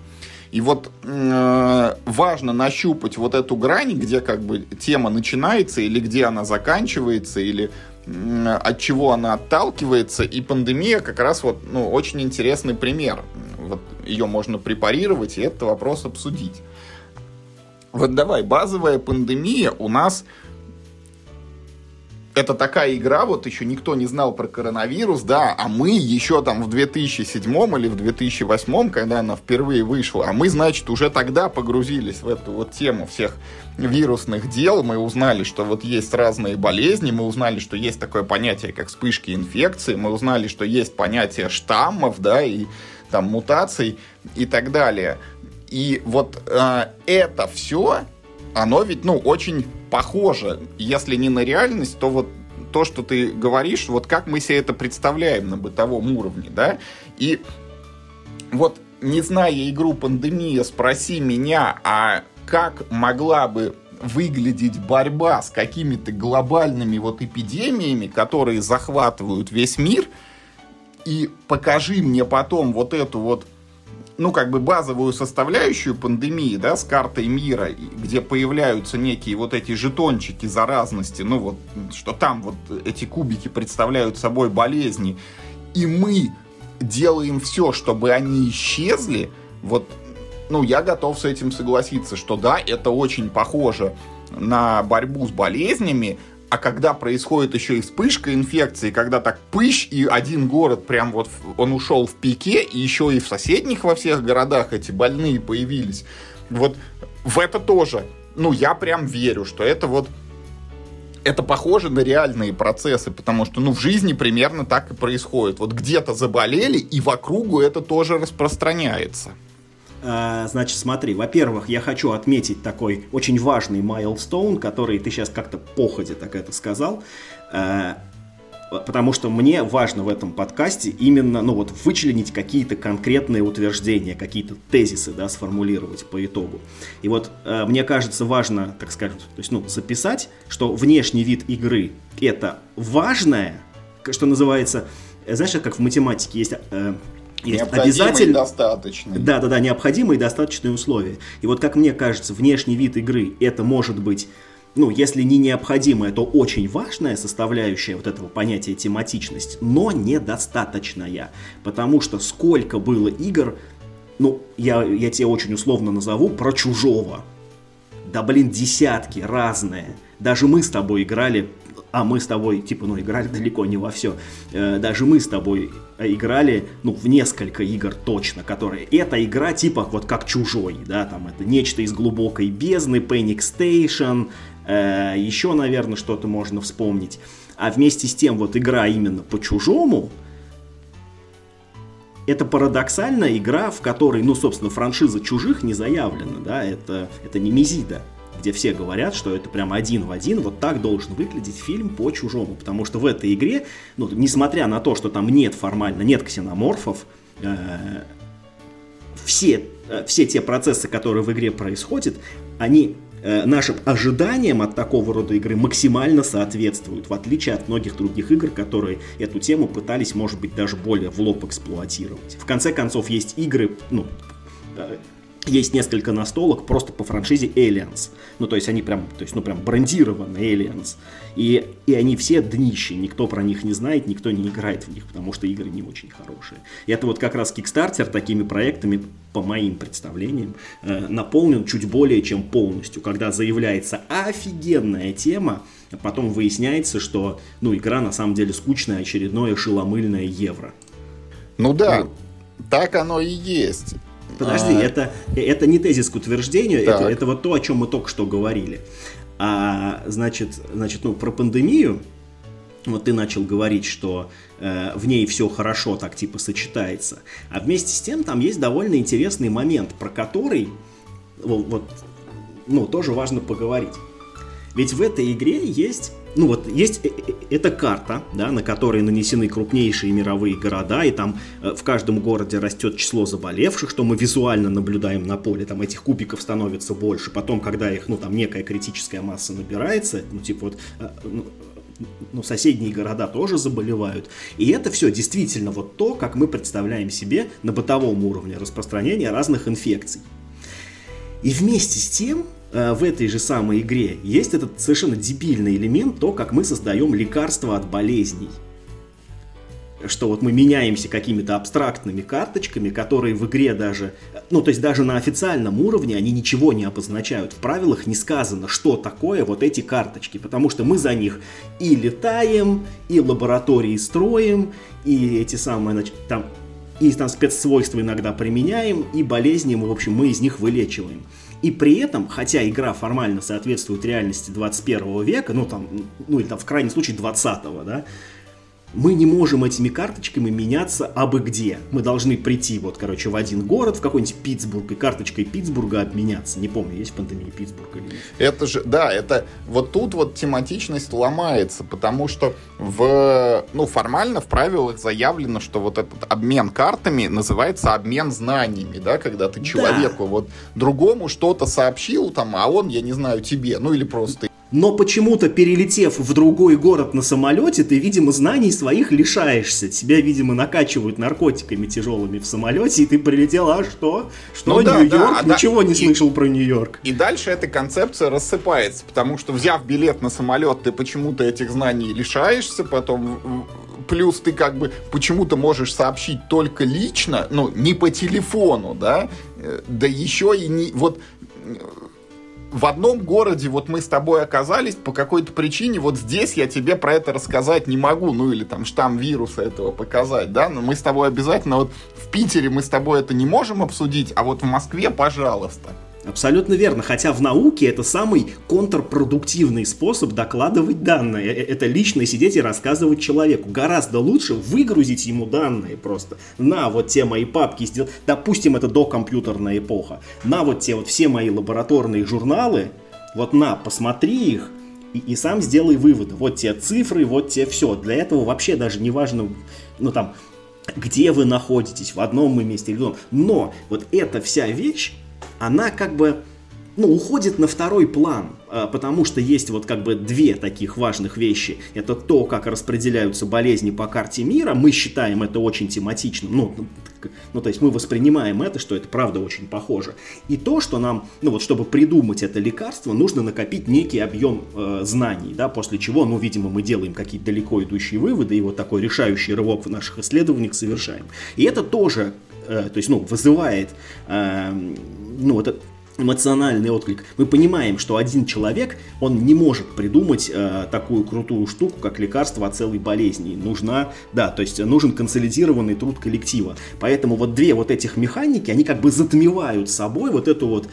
И вот э, важно нащупать вот эту грань, где как бы тема начинается, или где она заканчивается, или э, от чего она отталкивается. И пандемия как раз вот, ну, очень интересный пример. Вот ее можно препарировать и этот вопрос обсудить. Вот давай, базовая пандемия у нас это такая игра, вот еще никто не знал про коронавирус, да, а мы еще там в 2007 или в 2008, когда она впервые вышла, а мы, значит, уже тогда погрузились в эту вот тему всех вирусных дел, мы узнали, что вот есть разные болезни, мы узнали, что есть такое понятие, как вспышки инфекции, мы узнали, что есть понятие штаммов, да, и там мутаций и так далее. И вот э, это все, оно ведь, ну, очень похоже, если не на реальность, то вот то, что ты говоришь, вот как мы себе это представляем на бытовом уровне, да, и вот не зная игру «Пандемия», спроси меня, а как могла бы выглядеть борьба с какими-то глобальными вот эпидемиями, которые захватывают весь мир, и покажи мне потом вот эту вот ну, как бы базовую составляющую пандемии, да, с картой мира, где появляются некие вот эти жетончики заразности, ну, вот, что там вот эти кубики представляют собой болезни, и мы делаем все, чтобы они исчезли, вот, ну, я готов с этим согласиться, что да, это очень похоже на борьбу с болезнями, а когда происходит еще и вспышка инфекции, когда так пыщ, и один город прям вот он ушел в пике, и еще и в соседних во всех городах эти больные появились. Вот в это тоже, ну, я прям верю, что это вот это похоже на реальные процессы, потому что, ну, в жизни примерно так и происходит. Вот где-то заболели, и вокругу это тоже распространяется. А, значит, смотри, во-первых, я хочу отметить такой очень важный майлстоун, который ты сейчас как-то походе так это сказал, а, потому что мне важно в этом подкасте именно, ну вот, вычленить какие-то конкретные утверждения, какие-то тезисы, да, сформулировать по итогу. И вот а, мне кажется важно, так скажем, то есть, ну, записать, что внешний вид игры это важное, что называется, знаешь, как в математике есть обязательно достаточные. Да, да, да, необходимые и достаточные условия. И вот как мне кажется, внешний вид игры это может быть ну, если не необходимая, то очень важная составляющая вот этого понятия тематичность, но недостаточная. Потому что сколько было игр, ну, я, я тебе очень условно назову, про чужого. Да, блин, десятки разные. Даже мы с тобой играли а мы с тобой, типа, ну, играли далеко не во все. Э, даже мы с тобой играли, ну, в несколько игр точно, которые... Эта игра, типа, вот как чужой, да, там, это нечто из глубокой бездны, Panic Station, э, еще, наверное, что-то можно вспомнить. А вместе с тем, вот игра именно по-чужому, это парадоксальная игра, в которой, ну, собственно, франшиза чужих не заявлена, да, это, это не Мизида где все говорят, что это прям один в один, вот так должен выглядеть фильм по чужому. Потому что в этой игре, ну, несмотря на то, что там нет формально, нет ксеноморфов, э, все, э, все те процессы, которые в игре происходят, они э, нашим ожиданиям от такого рода игры максимально соответствуют, в отличие от многих других игр, которые эту тему пытались, может быть, даже более в лоб эксплуатировать. В конце концов, есть игры, ну, э, есть несколько настолок просто по франшизе Aliens. Ну, то есть они прям, то есть, ну, прям брендированы Aliens. И, и они все днищи, никто про них не знает, никто не играет в них, потому что игры не очень хорошие. И это вот как раз Kickstarter такими проектами, по моим представлениям, э, наполнен чуть более чем полностью. Когда заявляется офигенная тема, а потом выясняется, что, ну, игра на самом деле скучная, очередное шеломыльное евро. Ну да, ну, так оно и есть. Подожди, а... это, это не тезис к утверждению, это, это вот то, о чем мы только что говорили. А значит, значит, ну, про пандемию, вот ты начал говорить, что э, в ней все хорошо так типа сочетается. А вместе с тем там есть довольно интересный момент, про который вот, вот ну, тоже важно поговорить. Ведь в этой игре есть ну вот есть э, э, эта карта, да, на которой нанесены крупнейшие мировые города, и там э, в каждом городе растет число заболевших, что мы визуально наблюдаем на поле, там этих кубиков становится больше, потом, когда их, ну там некая критическая масса набирается, ну типа вот, ну, ну, соседние города тоже заболевают. И это все действительно вот то, как мы представляем себе на бытовом уровне распространения разных инфекций. И вместе с тем в этой же самой игре есть этот совершенно дебильный элемент, то, как мы создаем лекарства от болезней. Что вот мы меняемся какими-то абстрактными карточками, которые в игре даже, ну то есть даже на официальном уровне они ничего не обозначают. В правилах не сказано, что такое вот эти карточки, потому что мы за них и летаем, и лаборатории строим, и эти самые, значит, там, и там спецсвойства иногда применяем, и болезни, мы, в общем, мы из них вылечиваем. И при этом, хотя игра формально соответствует реальности 21 века, ну там, ну или там в крайнем случае 20 да, мы не можем этими карточками меняться абы где. Мы должны прийти, вот, короче, в один город, в какой-нибудь Питтсбург, и карточкой Питтсбурга обменяться. Не помню, есть в пандемии Питтсбург или нет. Это же, да, это вот тут вот тематичность ломается, потому что в, ну, формально в правилах заявлено, что вот этот обмен картами называется обмен знаниями, да, когда ты человеку да. вот другому что-то сообщил, там, а он, я не знаю, тебе, ну или просто но почему-то, перелетев в другой город на самолете, ты, видимо, знаний своих лишаешься. Тебя, видимо, накачивают наркотиками тяжелыми в самолете, и ты прилетел, а что? Что, ну, Нью-Йорк? Да, да, Ничего да. не слышал и, про Нью-Йорк. И дальше эта концепция рассыпается, потому что, взяв билет на самолет, ты почему-то этих знаний лишаешься, потом плюс ты как бы почему-то можешь сообщить только лично, ну, не по телефону, да, э, да еще и не, вот в одном городе вот мы с тобой оказались по какой-то причине, вот здесь я тебе про это рассказать не могу, ну или там штамм вируса этого показать, да, но мы с тобой обязательно вот в Питере мы с тобой это не можем обсудить, а вот в Москве, пожалуйста. Абсолютно верно. Хотя в науке это самый контрпродуктивный способ докладывать данные. Э, это лично сидеть и рассказывать человеку. Гораздо лучше выгрузить ему данные просто. На вот те мои папки сделать. Допустим, это докомпьютерная эпоха. На вот те вот все мои лабораторные журналы. Вот на, посмотри их. И, и сам сделай выводы. Вот те цифры, вот те все. Для этого вообще даже не важно, ну там, где вы находитесь, в одном месте или в другом. Но вот эта вся вещь, она как бы ну, уходит на второй план, а, потому что есть вот как бы две таких важных вещи. Это то, как распределяются болезни по карте мира. Мы считаем это очень тематичным. Ну, ну, то есть мы воспринимаем это, что это правда очень похоже. И то, что нам, ну вот, чтобы придумать это лекарство, нужно накопить некий объем э, знаний, да, после чего, ну, видимо, мы делаем какие-то далеко идущие выводы и вот такой решающий рывок в наших исследованиях совершаем. И это тоже, э, то есть, ну, вызывает, э, ну, вот эмоциональный отклик. Мы понимаем, что один человек, он не может придумать э, такую крутую штуку, как лекарство от целой болезни. Нужна, да, то есть нужен консолидированный труд коллектива. Поэтому вот две вот этих механики, они как бы затмевают собой вот эту вот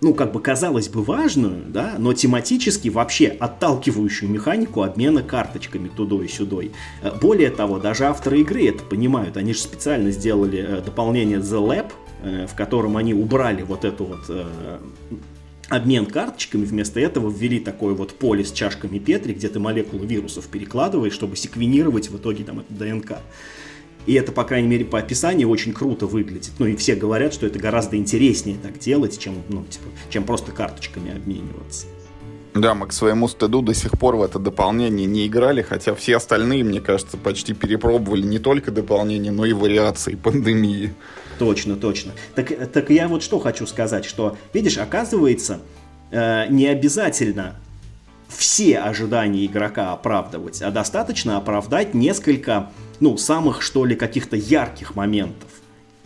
ну, как бы казалось бы важную, да, но тематически вообще отталкивающую механику обмена карточками тудой и сюдой. Э, более того, даже авторы игры это понимают. Они же специально сделали э, дополнение The Lab, в котором они убрали вот эту вот э, обмен карточками, вместо этого ввели такое вот поле с чашками Петри, где ты молекулы вирусов перекладываешь, чтобы секвенировать в итоге там это ДНК. И это, по крайней мере, по описанию очень круто выглядит. Ну и все говорят, что это гораздо интереснее так делать, чем, ну, типа, чем просто карточками обмениваться. Да, мы к своему стыду до сих пор в это дополнение не играли, хотя все остальные, мне кажется, почти перепробовали не только дополнение, но и вариации пандемии. Точно, точно. Так, так я вот что хочу сказать, что, видишь, оказывается, э, не обязательно все ожидания игрока оправдывать, а достаточно оправдать несколько, ну, самых, что ли, каких-то ярких моментов.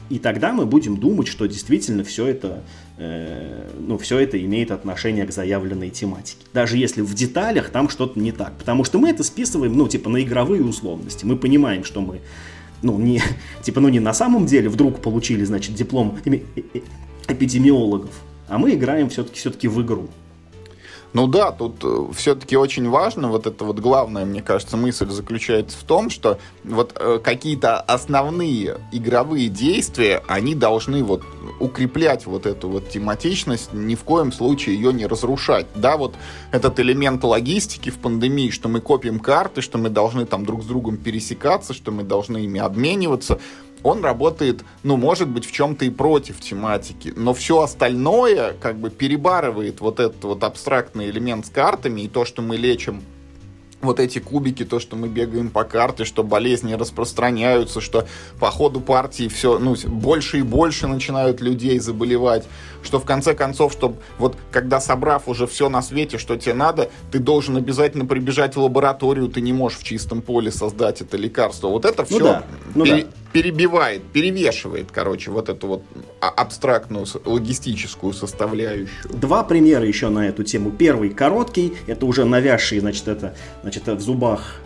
И тогда мы будем думать, что действительно все это, э, ну, все это имеет отношение к заявленной тематике. Даже если в деталях там что-то не так. Потому что мы это списываем, ну, типа, на игровые условности. Мы понимаем, что мы ну, не, типа, ну, не на самом деле вдруг получили, значит, диплом эпидемиологов, а мы играем все-таки все-таки в игру. Ну да, тут э, все-таки очень важно, вот это вот главная, мне кажется, мысль заключается в том, что вот э, какие-то основные игровые действия, они должны вот укреплять вот эту вот тематичность, ни в коем случае ее не разрушать. Да, вот этот элемент логистики в пандемии, что мы копим карты, что мы должны там друг с другом пересекаться, что мы должны ими обмениваться, он работает, ну, может быть, в чем-то и против тематики, но все остальное как бы перебарывает вот этот вот абстрактный элемент с картами и то, что мы лечим вот эти кубики, то, что мы бегаем по карте, что болезни распространяются, что по ходу партии все, ну, больше и больше начинают людей заболевать, что в конце концов, чтобы вот когда собрав уже все на свете, что тебе надо, ты должен обязательно прибежать в лабораторию, ты не можешь в чистом поле создать это лекарство. Вот это все ну да, ну пере, да. Перебивает, перевешивает, короче, вот эту вот а, абстрактную логистическую составляющую. Два примера еще на эту тему. Первый короткий, это уже навязший, значит, это значит, в зубах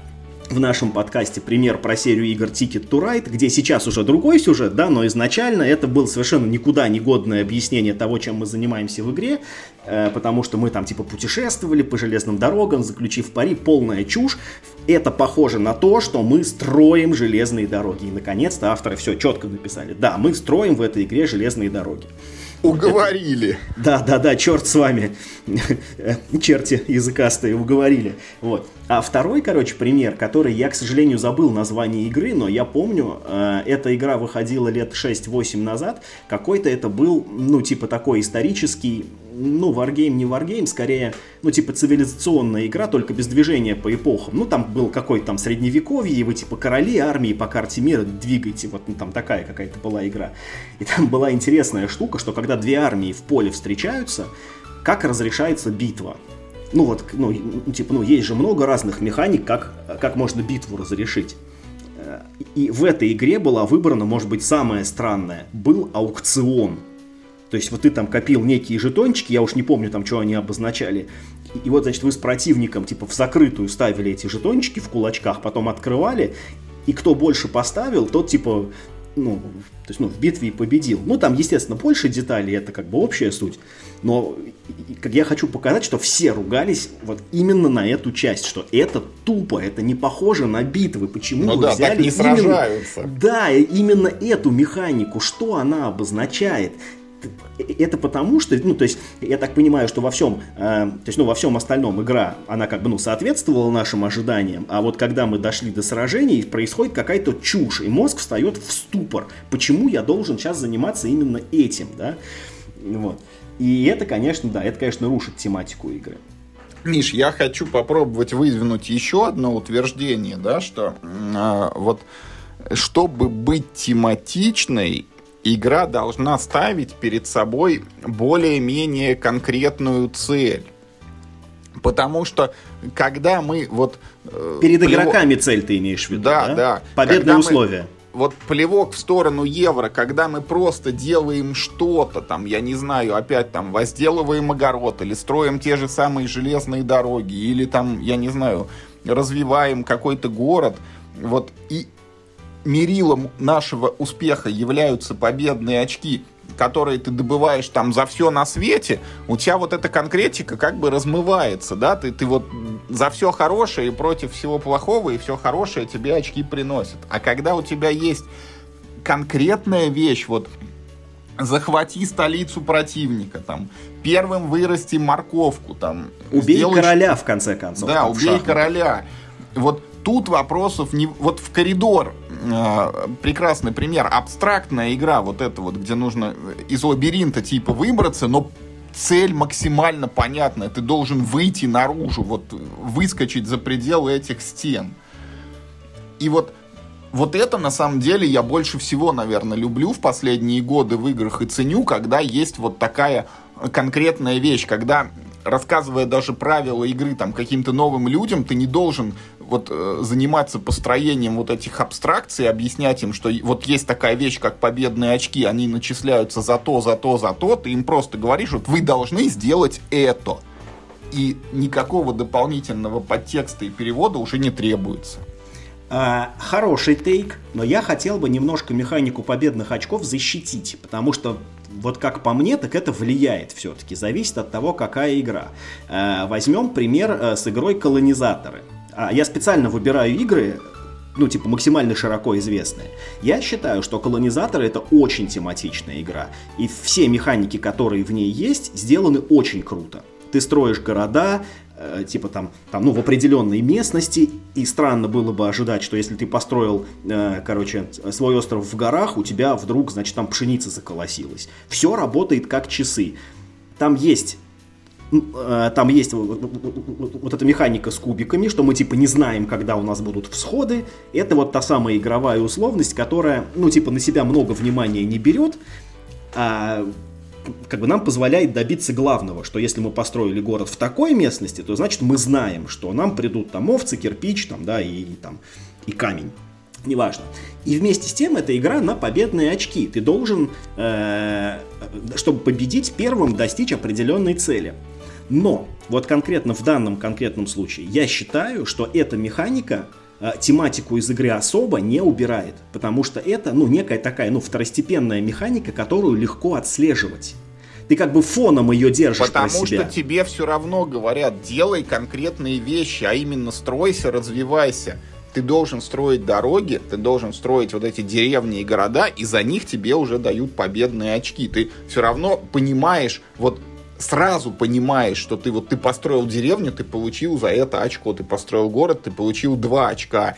в нашем подкасте пример про серию игр Ticket to Ride, где сейчас уже другой сюжет, да, но изначально это было совершенно никуда не годное объяснение того, чем мы занимаемся в игре, э, потому что мы там типа путешествовали по железным дорогам, заключив пари, полная чушь. Это похоже на то, что мы строим железные дороги. И наконец-то авторы все четко написали. Да, мы строим в этой игре железные дороги. Уговорили. Да, да, да, черт с вами. Черти языкастые уговорили. Вот. А второй, короче, пример, который я, к сожалению, забыл название игры, но я помню, э, эта игра выходила лет 6-8 назад. Какой-то это был, ну, типа такой исторический, ну, варгейм, не варгейм, скорее, ну, типа цивилизационная игра, только без движения по эпохам. Ну, там был какой-то там средневековье, и вы, типа, короли армии по карте мира двигаете, вот ну, там такая какая-то была игра. И там была интересная штука, что когда две армии в поле встречаются, как разрешается битва ну вот, ну, типа, ну, есть же много разных механик, как, как можно битву разрешить. Э, и в этой игре была выбрана, может быть, самое странное. Был аукцион. То есть вот ты там копил некие жетончики, я уж не помню там, что они обозначали. И, и вот, значит, вы с противником, типа, в закрытую ставили эти жетончики в кулачках, потом открывали, и кто больше поставил, тот, типа, ну, то есть, ну, в битве победил. Ну, там, естественно, больше деталей, это как бы общая суть. Но как я хочу показать, что все ругались вот именно на эту часть, что это тупо, это не похоже на битвы. Почему ну, вы да, взяли так не именно, сражаются. Да, именно эту механику, что она обозначает это потому что, ну, то есть, я так понимаю, что во всем, э, то есть, ну, во всем остальном игра, она как бы, ну, соответствовала нашим ожиданиям, а вот когда мы дошли до сражений, происходит какая-то чушь, и мозг встает в ступор. Почему я должен сейчас заниматься именно этим, да? Вот. И это, конечно, да, это, конечно, рушит тематику игры. Миш, я хочу попробовать выдвинуть еще одно утверждение, да, что э, вот чтобы быть тематичной, игра должна ставить перед собой более-менее конкретную цель. Потому что когда мы вот... Э, Перед плево... игроками цель ты имеешь в виду, да? Да, да. Победные условия. Мы вот плевок в сторону евро, когда мы просто делаем что-то, там, я не знаю, опять там, возделываем огород, или строим те же самые железные дороги, или там, я не знаю, развиваем какой-то город, вот, и мерилом нашего успеха являются победные очки – которые ты добываешь там за все на свете, у тебя вот эта конкретика как бы размывается, да, ты, ты вот за все хорошее и против всего плохого, и все хорошее тебе очки приносит. А когда у тебя есть конкретная вещь, вот захвати столицу противника, там, первым вырасти морковку, там. Убей сделай... короля, в конце концов. Да, убей шахмат. короля. Вот тут вопросов не... Вот в коридор э, прекрасный пример. Абстрактная игра вот эта вот, где нужно из лабиринта типа выбраться, но цель максимально понятная. Ты должен выйти наружу, вот выскочить за пределы этих стен. И вот вот это на самом деле я больше всего, наверное, люблю в последние годы в играх и ценю, когда есть вот такая конкретная вещь, когда рассказывая даже правила игры там каким-то новым людям, ты не должен вот э, заниматься построением вот этих абстракций, объяснять им, что вот есть такая вещь, как победные очки, они начисляются за то, за то, за то, ты им просто говоришь, вот вы должны сделать это. И никакого дополнительного подтекста и перевода уже не требуется. А, хороший тейк, но я хотел бы немножко механику победных очков защитить, потому что вот как по мне, так это влияет все-таки, зависит от того, какая игра. А, возьмем пример а, с игрой «Колонизаторы». А, я специально выбираю игры, ну, типа, максимально широко известные. Я считаю, что колонизаторы это очень тематичная игра. И все механики, которые в ней есть, сделаны очень круто. Ты строишь города, э, типа там, там, ну, в определенной местности, и странно было бы ожидать, что если ты построил, э, короче, свой остров в горах, у тебя вдруг, значит, там пшеница заколосилась. Все работает как часы. Там есть там есть вот эта механика с кубиками, что мы типа не знаем, когда у нас будут всходы. Это вот та самая игровая условность, которая, ну, типа на себя много внимания не берет, а как бы нам позволяет добиться главного, что если мы построили город в такой местности, то значит мы знаем, что нам придут там овцы, кирпич, там, да, и, и там, и камень неважно. И вместе с тем это игра на победные очки. Ты должен, э, чтобы победить первым, достичь определенной цели. Но вот конкретно в данном конкретном случае я считаю, что эта механика э, тематику из игры особо не убирает, потому что это, ну, некая такая, ну, второстепенная механика, которую легко отслеживать. Ты как бы фоном ее держишь Потому про себя. что тебе все равно говорят, делай конкретные вещи, а именно стройся, развивайся. Ты должен строить дороги, ты должен строить вот эти деревни и города, и за них тебе уже дают победные очки. Ты все равно понимаешь, вот сразу понимаешь, что ты вот ты построил деревню, ты получил за это очко, ты построил город, ты получил два очка.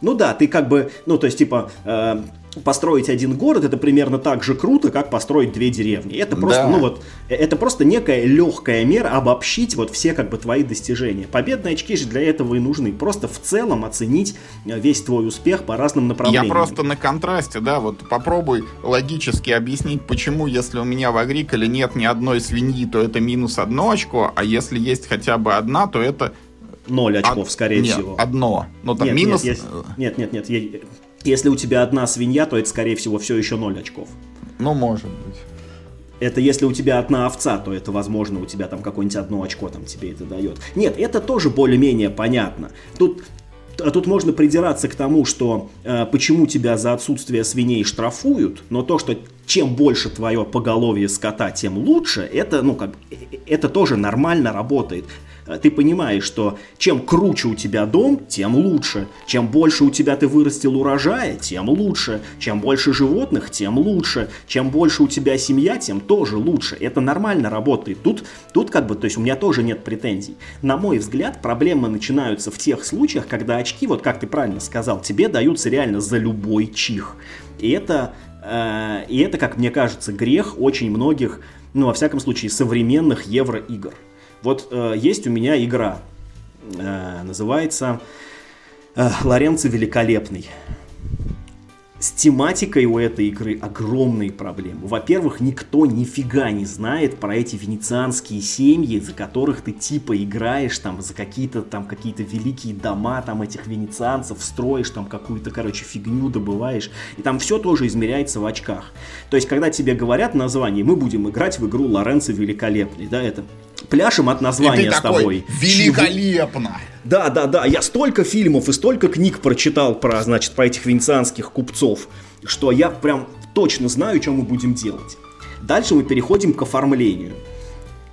Ну да, ты как бы, ну то есть типа э, построить один город это примерно так же круто, как построить две деревни. Это просто, да. ну вот, э, это просто некая легкая мера обобщить вот все как бы твои достижения. Победные очки же для этого и нужны. Просто в целом оценить э, весь твой успех по разным направлениям. Я просто на контрасте, да, вот попробуй логически объяснить, почему, если у меня в Агриколе нет ни одной свиньи, то это минус одно очко, а если есть хотя бы одна, то это Ноль очков, Од... скорее нет, всего. Одно. Ну там нет, минус. Нет, нет, нет, нет, нет. Если у тебя одна свинья, то это, скорее всего, все еще 0 очков. Ну, может быть. Это если у тебя одна овца, то это, возможно, у тебя там какое-нибудь одно очко там тебе это дает. Нет, это тоже более-менее понятно. Тут а тут можно придираться к тому, что э, почему тебя за отсутствие свиней штрафуют, но то, что чем больше твое поголовье скота, тем лучше, это, ну, как, э, э, это тоже нормально работает. Э, ты понимаешь, что чем круче у тебя дом, тем лучше. Чем больше у тебя ты вырастил урожая, тем лучше. Чем больше животных, тем лучше. Чем больше у тебя семья, тем тоже лучше. Это нормально работает. Тут, тут как бы, то есть у меня тоже нет претензий. На мой взгляд, проблемы начинаются в тех случаях, когда очки, вот как ты правильно сказал, тебе даются реально за любой чих. И это, э, и это, как мне кажется, грех очень многих ну, во всяком случае, современных евроигр. Вот э, есть у меня игра, э, называется э, «Лоренцо Великолепный» с тематикой у этой игры огромные проблемы. Во-первых, никто нифига не знает про эти венецианские семьи, за которых ты типа играешь, там, за какие-то там какие-то великие дома там этих венецианцев, строишь там какую-то, короче, фигню добываешь. И там все тоже измеряется в очках. То есть, когда тебе говорят название, мы будем играть в игру Лоренцо Великолепный, да, это пляшем от названия с тобой. Великолепно! Да, да, да. Я столько фильмов и столько книг прочитал про, значит, про этих венецианских купцов, что я прям точно знаю, что мы будем делать. Дальше мы переходим к оформлению.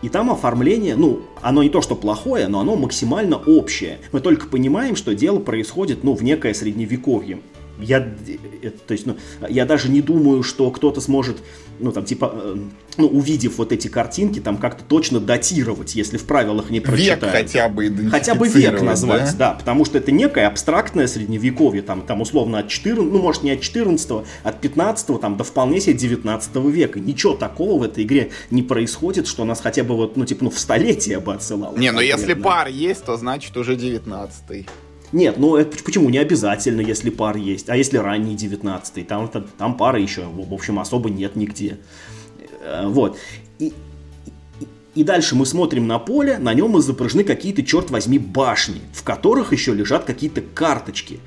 И там оформление, ну, оно не то, что плохое, но оно максимально общее. Мы только понимаем, что дело происходит, ну, в некое средневековье я, э, то есть, ну, я даже не думаю, что кто-то сможет, ну, там, типа, э, ну, увидев вот эти картинки, там, как-то точно датировать, если в правилах не прочитают. Век хотя бы Хотя бы век назвать, да? да, потому что это некое абстрактное средневековье, там, там, условно, от 14, ну, может, не от 14 от 15 там, до вполне себе 19 века. Ничего такого в этой игре не происходит, что нас хотя бы вот, ну, типа, ну, в столетие бы отсылало. Не, ну, если пар есть, то значит уже 19 -й. Нет, ну это почему? Не обязательно, если пар есть. А если ранний 19 там, там, там пары еще, в общем, особо нет нигде. Э, вот. И, и дальше мы смотрим на поле, на нем изображены какие-то, черт возьми, башни, в которых еще лежат какие-то карточки.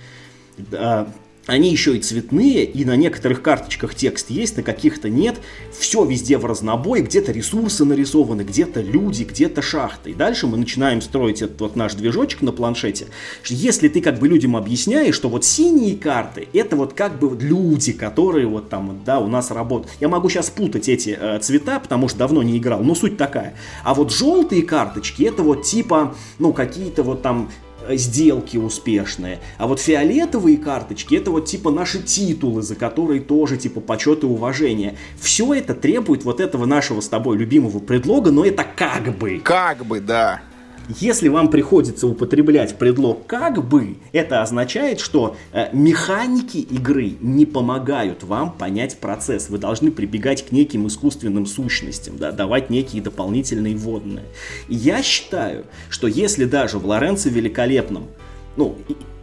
Они еще и цветные, и на некоторых карточках текст есть, на каких-то нет. Все везде в разнобой, где-то ресурсы нарисованы, где-то люди, где-то шахты. И дальше мы начинаем строить этот вот наш движочек на планшете. Если ты как бы людям объясняешь, что вот синие карты, это вот как бы люди, которые вот там, да, у нас работают. Я могу сейчас путать эти э, цвета, потому что давно не играл, но суть такая. А вот желтые карточки, это вот типа, ну, какие-то вот там сделки успешные. А вот фиолетовые карточки это вот типа наши титулы, за которые тоже типа почет и уважение. Все это требует вот этого нашего с тобой любимого предлога, но это как бы. Как бы, да. Если вам приходится употреблять предлог «как бы», это означает, что э, механики игры не помогают вам понять процесс. Вы должны прибегать к неким искусственным сущностям, да, давать некие дополнительные вводные. Я считаю, что если даже в Лоренцо Великолепном, ну,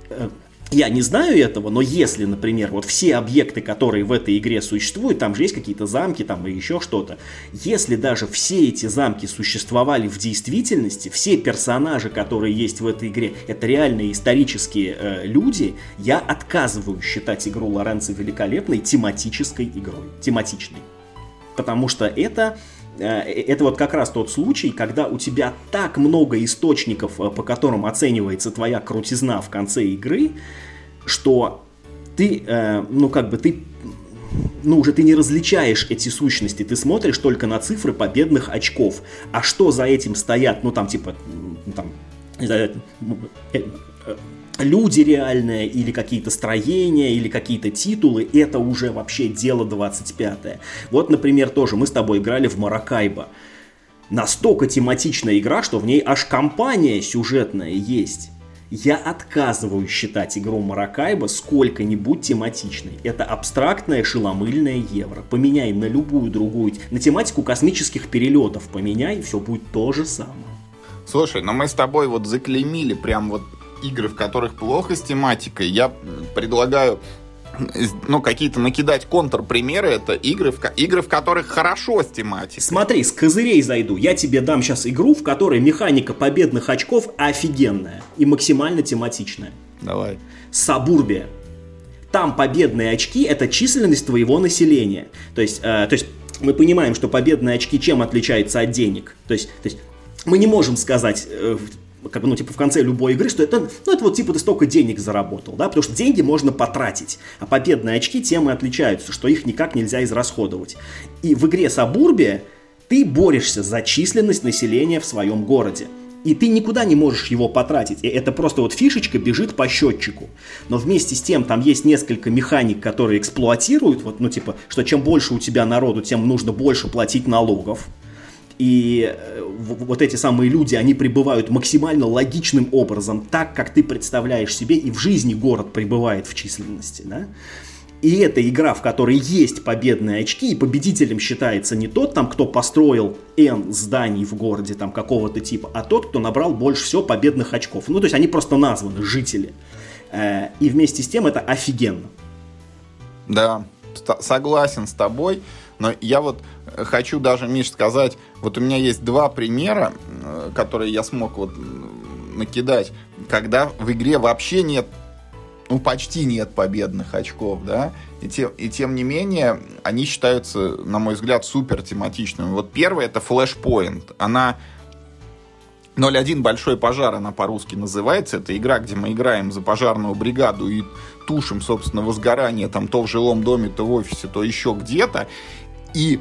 э, я не знаю этого, но если, например, вот все объекты, которые в этой игре существуют, там же есть какие-то замки, там и еще что-то, если даже все эти замки существовали в действительности, все персонажи, которые есть в этой игре, это реальные исторические э, люди, я отказываю считать игру Лоренцо великолепной тематической игрой, тематичной. Потому что это это вот как раз тот случай, когда у тебя так много источников, э, по которым оценивается твоя крутизна в конце игры, что ты, э, ну как бы ты ну, уже ты не различаешь эти сущности, ты смотришь только на цифры победных очков. А что за этим стоят, ну, там, типа, там, э, э, люди реальные, или какие-то строения, или какие-то титулы, это уже вообще дело 25-е. Вот, например, тоже мы с тобой играли в Маракайбо. Настолько тематичная игра, что в ней аж компания сюжетная есть. Я отказываюсь считать игру Маракайба сколько-нибудь тематичной. Это абстрактное шеломыльное евро. Поменяй на любую другую, на тематику космических перелетов поменяй, все будет то же самое. Слушай, но мы с тобой вот заклеймили прям вот игры, в которых плохо с тематикой. Я предлагаю ну, какие-то накидать контрпримеры, это игры в, игры, в которых хорошо с тематикой. Смотри, с козырей зайду. Я тебе дам сейчас игру, в которой механика победных очков офигенная и максимально тематичная. Давай. Сабурбия. Там победные очки – это численность твоего населения. То есть, э, то есть мы понимаем, что победные очки чем отличаются от денег. То есть, то есть мы не можем сказать, э, как бы, ну, типа, в конце любой игры, что это, ну, это вот, типа, ты столько денег заработал, да, потому что деньги можно потратить, а победные очки тем и отличаются, что их никак нельзя израсходовать. И в игре Сабурбия ты борешься за численность населения в своем городе. И ты никуда не можешь его потратить. И это просто вот фишечка бежит по счетчику. Но вместе с тем там есть несколько механик, которые эксплуатируют, вот, ну типа, что чем больше у тебя народу, тем нужно больше платить налогов и э, вот эти самые люди, они пребывают максимально логичным образом, так, как ты представляешь себе, и в жизни город пребывает в численности, да? И это игра, в которой есть победные очки, и победителем считается не тот, там, кто построил N зданий в городе там какого-то типа, а тот, кто набрал больше всего победных очков. Ну, то есть они просто названы жители. Э, и вместе с тем это офигенно. Да, согласен с тобой, но я вот хочу даже, Миш, сказать, вот у меня есть два примера, э, которые я смог вот накидать, когда в игре вообще нет ну, почти нет победных очков, да, и, те, и тем не менее, они считаются, на мой взгляд, супер тематичными. Вот первый это Flashpoint. Она 01 Большой пожар, она по-русски называется. Это игра, где мы играем за пожарную бригаду и тушим, собственно, возгорание там то в жилом доме, то в офисе, то еще где-то. И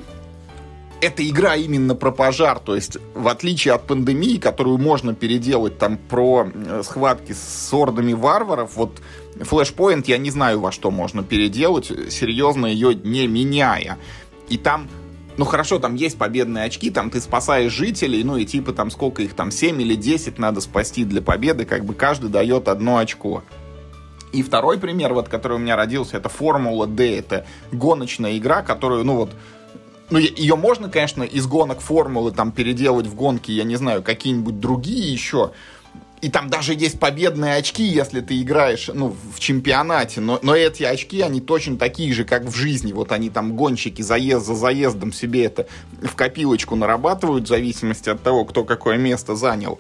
это игра именно про пожар, то есть в отличие от пандемии, которую можно переделать там про э, схватки с ордами варваров, вот Flashpoint я не знаю во что можно переделать, серьезно ее не меняя. И там ну хорошо, там есть победные очки, там ты спасаешь жителей, ну и типа там сколько их там, 7 или 10 надо спасти для победы, как бы каждый дает одно очко. И второй пример, вот, который у меня родился, это Формула D, это гоночная игра, которую, ну вот, ну, ее можно, конечно, из гонок формулы там переделать в гонки, я не знаю, какие-нибудь другие еще. И там даже есть победные очки, если ты играешь, ну, в чемпионате. Но, но эти очки, они точно такие же, как в жизни. Вот они там, гонщики, заезд за заездом себе это в копилочку нарабатывают, в зависимости от того, кто какое место занял.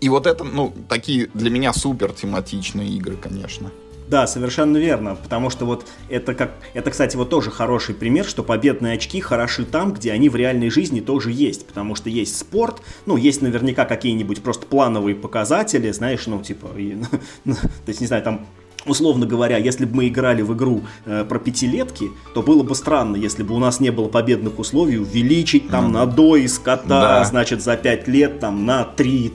И вот это, ну, такие для меня супер тематичные игры, конечно. Да, совершенно верно, потому что вот это как, это, кстати, вот тоже хороший пример, что победные очки хороши там, где они в реальной жизни тоже есть, потому что есть спорт, ну, есть наверняка какие-нибудь просто плановые показатели, знаешь, ну, типа, и, [laughs] ну, то есть, не знаю, там условно говоря, если бы мы играли в игру э, про пятилетки, то было бы странно, если бы у нас не было победных условий увеличить там mm. на до из кота, да. значит, за пять лет там на три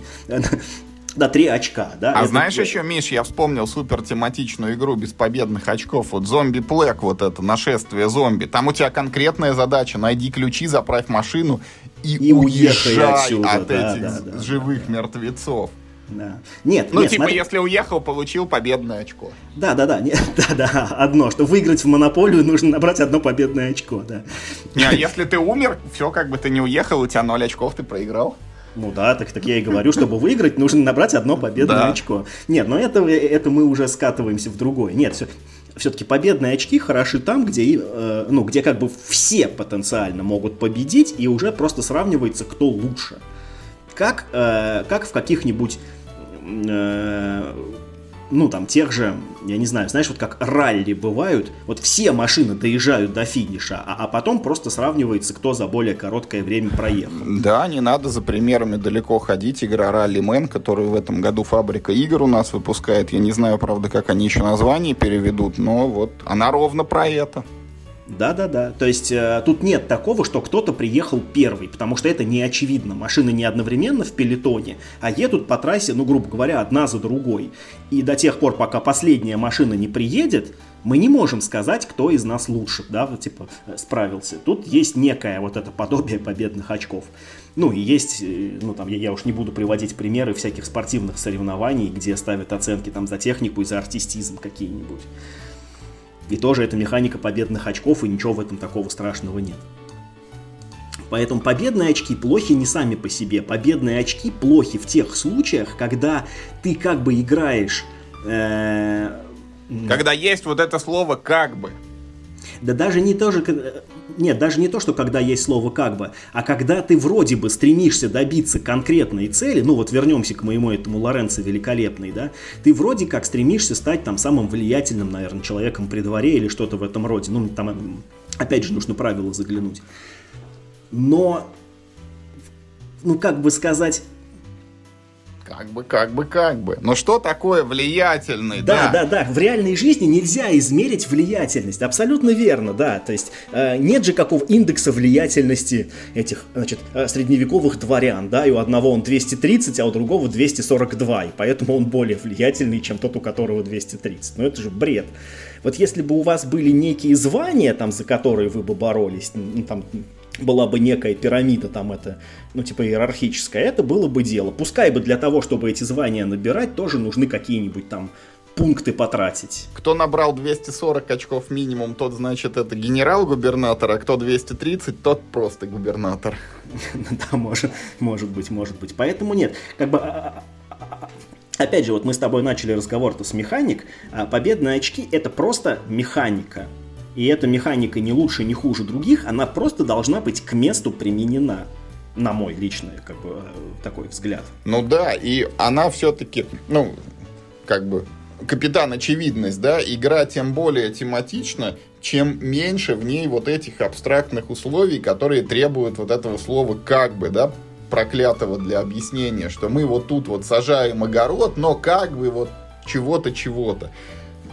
на 3 очка, да. А это... знаешь еще, Миш, я вспомнил супер тематичную игру без победных очков. Вот зомби плек, вот это нашествие зомби. Там у тебя конкретная задача: найди ключи, заправь машину и, и уезжай отсюда, от да, этих да, да, живых да, мертвецов. Да. Нет, ну, нет, типа, смотри... если уехал, получил победное очко. Да, да, да, нет, [laughs] да, да, одно, что выиграть в монополию нужно набрать одно победное очко, да. Не, а если ты умер, все, как бы ты не уехал, у тебя ноль очков, ты проиграл. Ну да, так, так я и говорю, чтобы выиграть, нужно набрать одно победное да. очко. Нет, но это, это мы уже скатываемся в другое. Нет, все, все-таки победные очки хороши там, где, э, ну, где как бы все потенциально могут победить, и уже просто сравнивается, кто лучше. Как, э, как в каких-нибудь э, ну, там, тех же, я не знаю, знаешь, вот как ралли бывают, вот все машины доезжают до финиша, а, а потом просто сравнивается, кто за более короткое время проехал. Да, не надо за примерами далеко ходить. Игра Ралли Мэн, которую в этом году фабрика игр у нас выпускает. Я не знаю, правда, как они еще название переведут, но вот она ровно про это. Да-да-да. То есть э, тут нет такого, что кто-то приехал первый, потому что это не очевидно. Машины не одновременно в пелетоне, а едут по трассе, ну, грубо говоря, одна за другой. И до тех пор, пока последняя машина не приедет, мы не можем сказать, кто из нас лучше, да, типа, э, справился. Тут есть некое вот это подобие победных очков. Ну, и есть, э, ну, там, я, я уж не буду приводить примеры всяких спортивных соревнований, где ставят оценки там за технику и за артистизм какие-нибудь. И тоже это механика победных очков, и ничего в этом такого страшного нет. Поэтому победные очки плохи не сами по себе. Победные очки плохи в тех случаях, когда ты как бы играешь... Э, когда есть вот это слово «как бы». Да даже не то же, нет, даже не то, что когда есть слово «как бы», а когда ты вроде бы стремишься добиться конкретной цели, ну вот вернемся к моему этому Лоренцо великолепный, да, ты вроде как стремишься стать там самым влиятельным, наверное, человеком при дворе или что-то в этом роде, ну там опять же нужно правила заглянуть. Но, ну как бы сказать, как бы, как бы, как бы. Но что такое влиятельный, да? Да, да, да. В реальной жизни нельзя измерить влиятельность. Абсолютно верно, да. То есть э, нет же какого индекса влиятельности этих, значит, э, средневековых дворян, да, и у одного он 230, а у другого 242, и поэтому он более влиятельный, чем тот, у которого 230. Но это же бред. Вот если бы у вас были некие звания, там, за которые вы бы боролись, ну, там, была бы некая пирамида там это, ну типа иерархическая, это было бы дело. Пускай бы для того, чтобы эти звания набирать, тоже нужны какие-нибудь там пункты потратить. Кто набрал 240 очков минимум, тот, значит, это генерал-губернатор, а кто 230, тот просто губернатор. [laughs] Да, может, может быть, может быть. Поэтому нет. Как бы а, а, а, Опять же, вот мы с тобой начали разговор-то с механик, победные очки это просто механика. И эта механика не лучше, не хуже других, она просто должна быть к месту применена. На мой личный, как бы, такой взгляд. Ну да, и она все-таки, ну, как бы, капитан очевидность, да, игра тем более тематична, чем меньше в ней вот этих абстрактных условий, которые требуют вот этого слова как бы, да, проклятого для объяснения, что мы вот тут вот сажаем огород, но как бы вот чего-то, чего-то.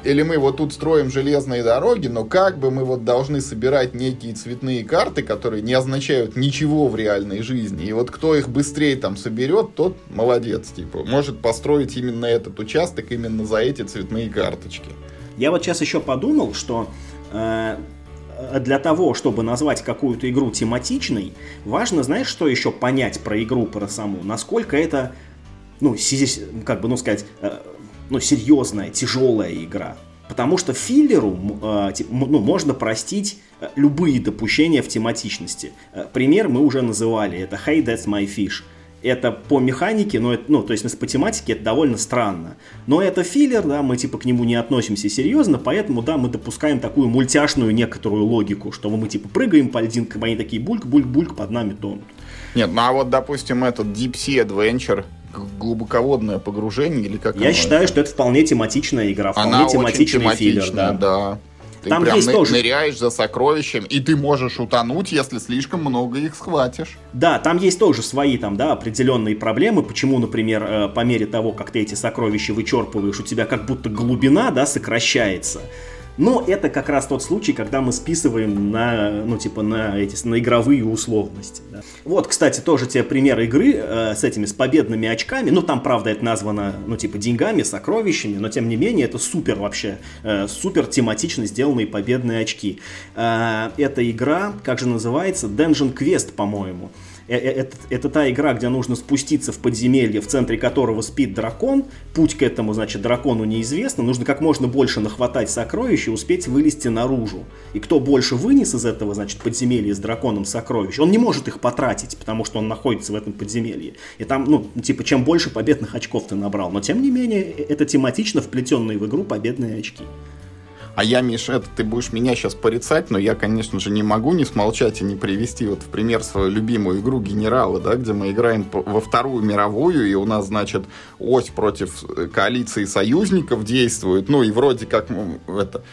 Или мы вот тут строим железные дороги, но как бы мы вот должны собирать некие цветные карты, которые не означают ничего в реальной жизни. И вот кто их быстрее там соберет, тот молодец, типа, может построить именно этот участок именно за эти цветные карточки. Я вот сейчас еще подумал, что э, для того, чтобы назвать какую-то игру тематичной, важно, знаешь, что еще понять про игру, про саму, насколько это, ну, как бы, ну, сказать, э, ну, серьезная, тяжелая игра. Потому что филлеру э, ну, можно простить любые допущения в тематичности. Пример мы уже называли, это «Hey, that's my fish» это по механике, но это, ну, то есть по тематике это довольно странно. Но это филлер, да, мы типа к нему не относимся серьезно, поэтому, да, мы допускаем такую мультяшную некоторую логику, что мы типа прыгаем по льдинкам, они такие бульк, бульк, бульк под нами тонут. Нет, ну а вот, допустим, этот Deep Sea Adventure, глубоководное погружение или как Я считаю, это? что это вполне тематичная игра, вполне Она тематичный филлер, да. да. Ты Там прям есть тоже... ныряешь за сокровищем, и ты можешь утонуть, если слишком много их схватишь. Да, там есть тоже свои там, да, определенные проблемы. Почему, например, э, по мере того, как ты эти сокровища вычерпываешь, у тебя как будто глубина, да, сокращается. Но это как раз тот случай, когда мы списываем на, ну, типа, на эти, на игровые условности. Да. Вот, кстати, тоже те примеры игры э, с этими, с победными очками. Ну, там, правда, это названо, ну, типа, деньгами, сокровищами, но, тем не менее, это супер вообще, э, супер тематично сделанные победные очки. Э, эта игра, как же называется? Dungeon Quest, по-моему. Э, э, это, это та игра, где нужно спуститься в подземелье, в центре которого спит дракон. Путь к этому, значит, дракону неизвестно. Нужно как можно больше нахватать сокровищ и успеть вылезти наружу. И кто больше вынес из этого, значит, подземелья с драконом сокровищ, он не может их потратить, потому что он находится в этом подземелье. И там, ну, типа, чем больше победных очков ты набрал. Но, тем не менее, э, это тематично вплетенные в игру победные очки. А я, Миша, это ты будешь меня сейчас порицать, но я, конечно же, не могу не смолчать и не привести вот в пример свою любимую игру «Генералы», да, где мы играем во Вторую мировую, и у нас, значит, ось против э, коалиции союзников действует, ну и вроде как это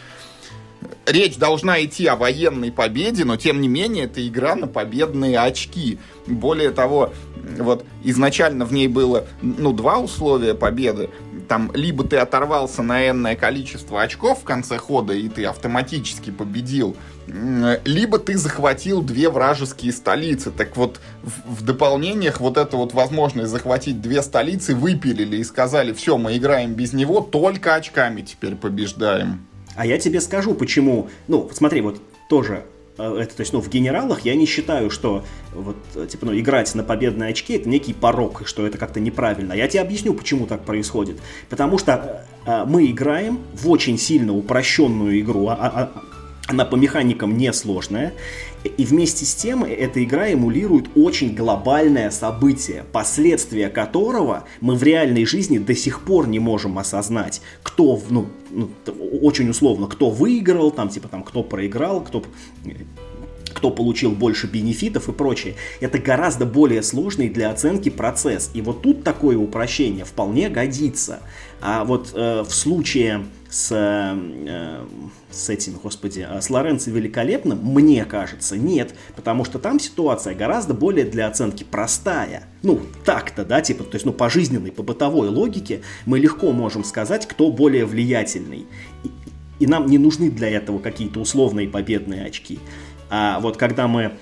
речь должна идти о военной победе, но тем не менее это игра на победные очки. Более того, вот изначально в ней было, ну, два условия победы там либо ты оторвался на энное количество очков в конце хода, и ты автоматически победил, либо ты захватил две вражеские столицы. Так вот, в, в дополнениях вот эту вот возможность захватить две столицы выпилили и сказали, все, мы играем без него, только очками теперь побеждаем. А я тебе скажу, почему. Ну, смотри, вот тоже это, то есть, ну, в генералах я не считаю, что вот, типа, ну, играть на победные очки это некий порог, что это как-то неправильно. Я тебе объясню, почему так происходит. Потому что э, мы играем в очень сильно упрощенную игру, а, а, а она по механикам несложная, и вместе с тем эта игра эмулирует очень глобальное событие, последствия которого мы в реальной жизни до сих пор не можем осознать. Кто, ну, ну очень условно, кто выиграл, там, типа, там, кто проиграл, кто кто получил больше бенефитов и прочее. Это гораздо более сложный для оценки процесс. И вот тут такое упрощение вполне годится. А вот э, в случае с, э, с этим, господи, э, с Лоренцо Великолепным, мне кажется, нет, потому что там ситуация гораздо более для оценки простая. Ну, так-то, да, типа, то есть, ну, по жизненной, по бытовой логике мы легко можем сказать, кто более влиятельный. И, и нам не нужны для этого какие-то условные победные очки. А вот когда мы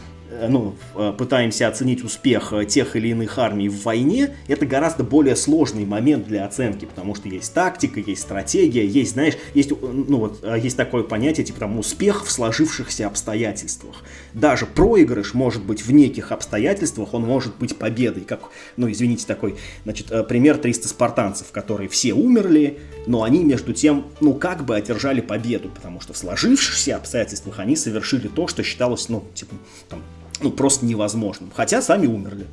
ну, э, пытаемся оценить успех э, тех или иных армий в войне, это гораздо более сложный момент для оценки, потому что есть тактика, есть стратегия, есть, знаешь, есть, ну, вот, есть такое понятие, типа там успех в сложившихся обстоятельствах. Даже проигрыш может быть в неких обстоятельствах, он может быть победой, как, ну, извините, такой, значит, пример 300 спартанцев, которые все умерли, но они между тем, ну, как бы одержали победу, потому что в сложившихся обстоятельствах они совершили то, что считалось, ну, типа, там, ну, просто невозможным. Хотя сами умерли.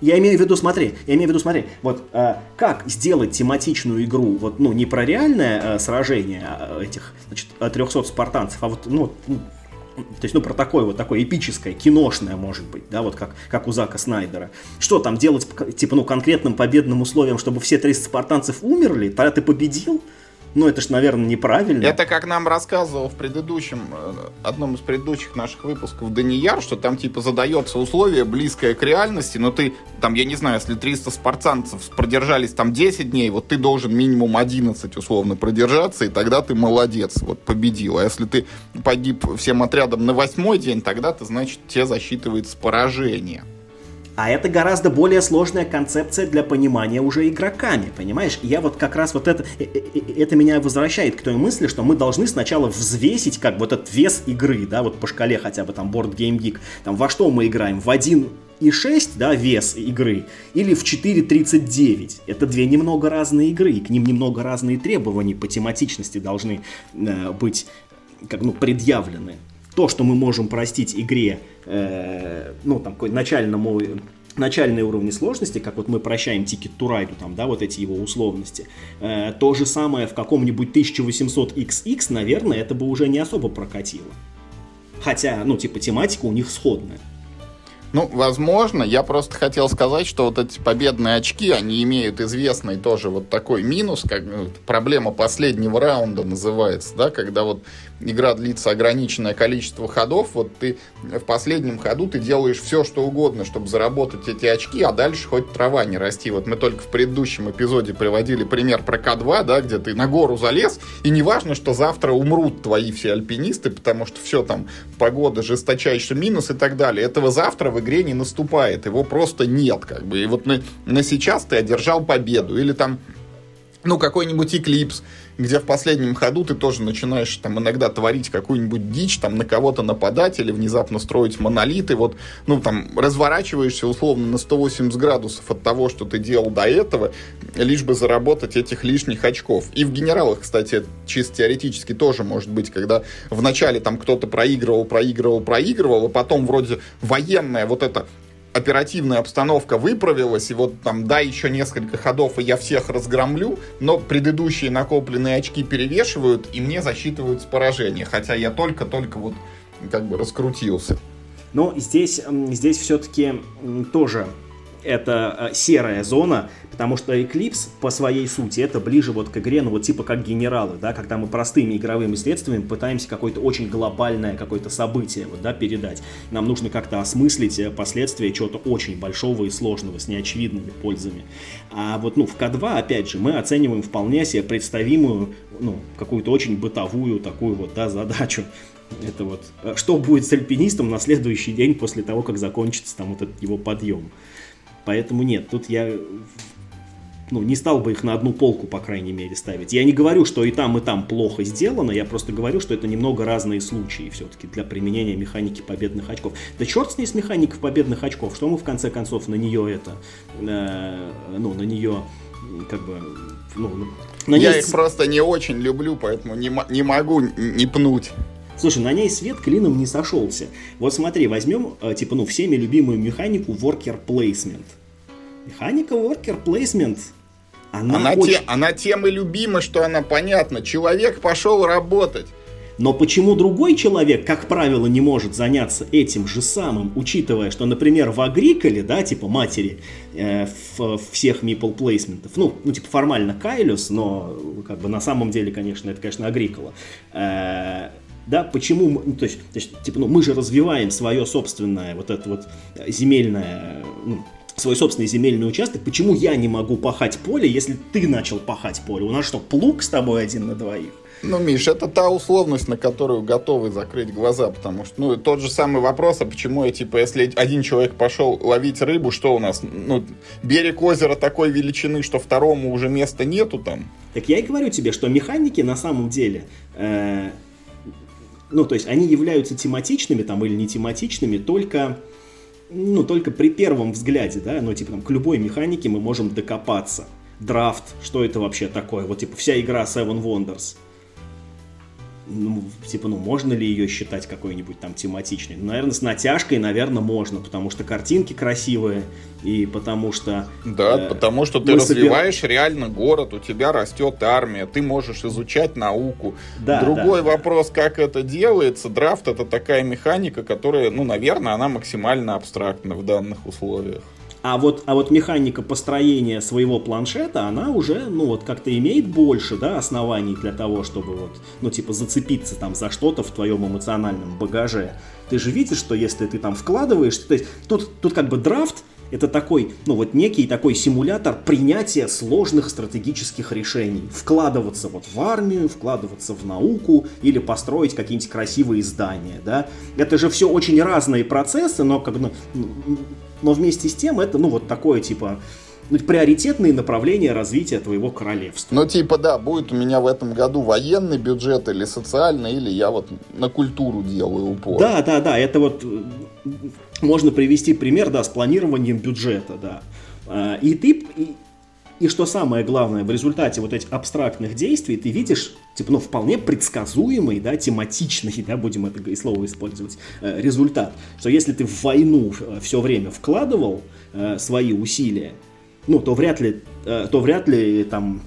Я имею в виду, смотри, я имею в виду, смотри, вот э, как сделать тематичную игру, вот, ну, не про реальное э, сражение э, этих, значит, 300 спартанцев, а вот, ну, ну, то есть, ну, про такое вот такое эпическое, киношное, может быть, да, вот как, как у Зака Снайдера. Что там делать, типа, ну, конкретным победным условием, чтобы все 300 спартанцев умерли, тогда ты победил? Ну, это ж, наверное, неправильно. Это как нам рассказывал в предыдущем, э, одном из предыдущих наших выпусков Данияр, что там, типа, задается условие, близкое к реальности, но ты, там, я не знаю, если 300 спартанцев продержались там 10 дней, вот ты должен минимум 11, условно, продержаться, и тогда ты молодец, вот, победил. А если ты погиб всем отрядом на восьмой день, тогда ты, значит, тебе засчитывается поражение. А это гораздо более сложная концепция для понимания уже игроками, понимаешь? Я вот как раз вот это, э, э, э, это меня возвращает к той мысли, что мы должны сначала взвесить как вот этот вес игры, да, вот по шкале хотя бы там Board Game Geek, там во что мы играем, в один и 6, да, вес игры, или в 4.39. Это две немного разные игры, и к ним немного разные требования по тематичности должны э, быть как, ну, предъявлены то, что мы можем простить игре, э, ну, там, какой начальному начальные уровни сложности, как вот мы прощаем to Ride, там, да, вот эти его условности, э, то же самое в каком-нибудь 1800XX, наверное, это бы уже не особо прокатило. Хотя, ну, типа, тематика у них сходная. Ну, возможно, я просто хотел сказать, что вот эти победные очки, они имеют известный тоже вот такой минус, как ну, проблема последнего раунда называется, да, когда вот игра длится ограниченное количество ходов, вот ты в последнем ходу ты делаешь все, что угодно, чтобы заработать эти очки, а дальше хоть трава не расти. Вот мы только в предыдущем эпизоде приводили пример про К2, да, где ты на гору залез, и не важно, что завтра умрут твои все альпинисты, потому что все там, погода, жесточайший минус и так далее. Этого завтра в игре не наступает, его просто нет, как бы. И вот на, на сейчас ты одержал победу, или там ну, какой-нибудь эклипс, где в последнем ходу ты тоже начинаешь там иногда творить какую-нибудь дичь, там на кого-то нападать или внезапно строить монолиты, вот, ну, там, разворачиваешься условно на 180 градусов от того, что ты делал до этого, лишь бы заработать этих лишних очков. И в генералах, кстати, чисто теоретически тоже может быть, когда вначале там кто-то проигрывал, проигрывал, проигрывал, а потом вроде военная вот эта оперативная обстановка выправилась, и вот там, да, еще несколько ходов, и я всех разгромлю, но предыдущие накопленные очки перевешивают, и мне засчитываются поражения, хотя я только-только вот как бы раскрутился. Но здесь, здесь все-таки тоже это э, серая зона, потому что Eclipse по своей сути это ближе вот к игре, ну вот типа как генералы, да, когда мы простыми игровыми средствами пытаемся какое-то очень глобальное какое-то событие вот, да, передать. Нам нужно как-то осмыслить э, последствия чего-то очень большого и сложного с неочевидными пользами. А вот ну в К2, опять же, мы оцениваем вполне себе представимую, ну, какую-то очень бытовую такую вот, да, задачу. Это вот, э, что будет с альпинистом на следующий день после того, как закончится там вот этот его подъем. Поэтому нет, тут я ну, не стал бы их на одну полку, по крайней мере, ставить. Я не говорю, что и там, и там плохо сделано, я просто говорю, что это немного разные случаи все-таки для применения механики победных очков. Да черт с ней с механикой победных очков, что мы в конце концов на нее это, э, ну, на нее как бы, ну, на Я ней... их просто не очень люблю, поэтому не, не могу не пнуть. Слушай, на ней свет клином не сошелся. Вот смотри, возьмем, э, типа, ну, всеми любимую механику worker placement. Механика worker placement она, она, очень... те, она тем и любима, что она понятна. Человек пошел работать. Но почему другой человек, как правило, не может заняться этим же самым, учитывая, что, например, в Агриколе, да, типа матери э, в, всех мипл плейсментов, ну, ну, типа формально Кайлюс, но как бы на самом деле, конечно, это, конечно, Агрикола. Э, да, почему, ну, то есть, то есть, типа, ну, мы же развиваем свое собственное вот это вот земельное, ну, свой собственный земельный участок, почему я не могу пахать поле, если ты начал пахать поле? У нас что, плуг с тобой один на двоих? Ну, Миш, это та условность, на которую готовы закрыть глаза, потому что, ну, тот же самый вопрос, а почему я, типа, если один человек пошел ловить рыбу, что у нас, ну, берег озера такой величины, что второму уже места нету там? Так я и говорю тебе, что механики на самом деле, э, ну, то есть они являются тематичными там или не тематичными только ну, только при первом взгляде, да, ну, типа, там, к любой механике мы можем докопаться. Драфт, что это вообще такое? Вот, типа, вся игра Seven Wonders – ну, типа, ну, можно ли ее считать какой-нибудь там тематичной? Ну, наверное, с натяжкой, наверное, можно, потому что картинки красивые, и потому что... Да, э, потому что ты развиваешь собер... реально город, у тебя растет армия, ты можешь изучать науку. Да, Другой да, вопрос, да. как это делается. Драфт — это такая механика, которая, ну, наверное, она максимально абстрактна в данных условиях. А вот, а вот механика построения своего планшета, она уже, ну вот как-то имеет больше, да, оснований для того, чтобы вот, ну типа зацепиться там за что-то в твоем эмоциональном багаже. Ты же видишь, что если ты там вкладываешь, то есть тут, тут как бы драфт, это такой, ну вот некий такой симулятор принятия сложных стратегических решений. Вкладываться вот в армию, вкладываться в науку или построить какие-нибудь красивые здания, да. Это же все очень разные процессы, но как бы ну, но вместе с тем это, ну, вот такое, типа, приоритетные направления развития твоего королевства. Ну, типа, да, будет у меня в этом году военный бюджет или социальный, или я вот на культуру делаю упор. Да, да, да, это вот можно привести пример, да, с планированием бюджета, да. А, и ты, и, и что самое главное, в результате вот этих абстрактных действий ты видишь, типа, ну, вполне предсказуемый, да, тематичный, [laughs] да, будем это слово использовать, э, результат. Что если ты в войну э, все время вкладывал э, свои усилия, ну, то вряд ли, то вряд ли там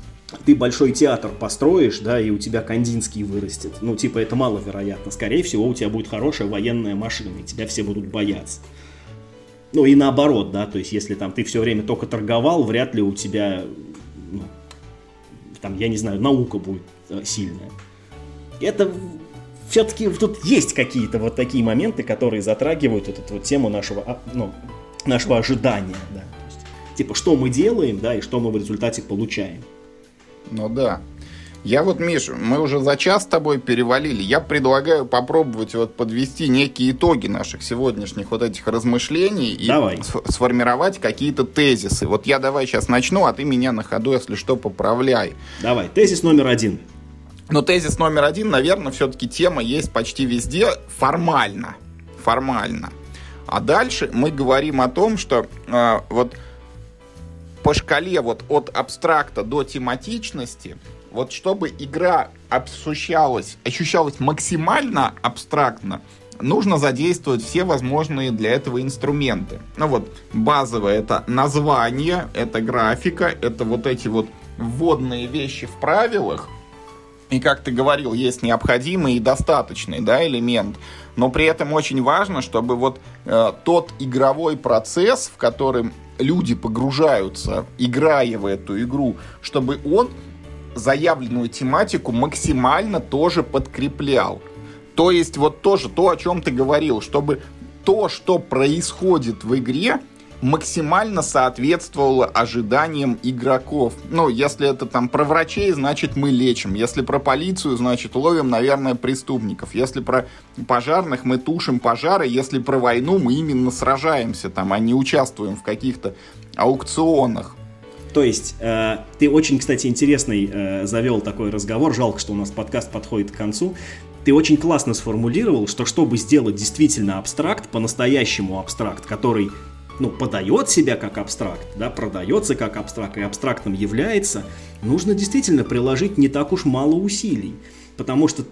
ты большой театр построишь, да, и у тебя Кандинский вырастет. Ну, типа, это маловероятно. Скорее всего, у тебя будет хорошая военная машина, и тебя все будут бояться. Ну и наоборот, да, то есть если там ты все время только торговал, вряд ли у тебя, ну, там, я не знаю, наука будет э, сильная. Это все-таки тут есть какие-то вот такие моменты, которые затрагивают эту вот тему нашего, а, ну, нашего ожидания, да. Типа, что мы делаем, да, и что мы в результате получаем. Ну да. Я вот, Миш, мы уже за час с тобой перевалили. Я предлагаю попробовать вот подвести некие итоги наших сегодняшних вот этих размышлений и давай. сформировать какие-то тезисы. Вот я давай сейчас начну, а ты меня на ходу, если что, поправляй. Давай, тезис номер один. Но тезис номер один, наверное, все-таки тема есть почти везде формально. Формально. А дальше мы говорим о том, что э, вот по шкале вот от абстракта до тематичности вот чтобы игра ощущалась, ощущалась максимально абстрактно, нужно задействовать все возможные для этого инструменты. Ну вот, базовое это название, это графика, это вот эти вот вводные вещи в правилах. И как ты говорил, есть необходимый и достаточный да, элемент. Но при этом очень важно, чтобы вот э, тот игровой процесс, в котором люди погружаются, играя в эту игру, чтобы он заявленную тематику максимально тоже подкреплял. То есть вот тоже то, о чем ты говорил, чтобы то, что происходит в игре, максимально соответствовало ожиданиям игроков. Ну, если это там про врачей, значит мы лечим. Если про полицию, значит ловим, наверное, преступников. Если про пожарных, мы тушим пожары. Если про войну, мы именно сражаемся там, а не участвуем в каких-то аукционах. То есть, э, ты очень, кстати, интересный э, завел такой разговор. Жалко, что у нас подкаст подходит к концу. Ты очень классно сформулировал, что чтобы сделать действительно абстракт, по-настоящему абстракт, который ну, подает себя как абстракт, да, продается как абстракт и абстрактом является, нужно действительно приложить не так уж мало усилий. Потому что,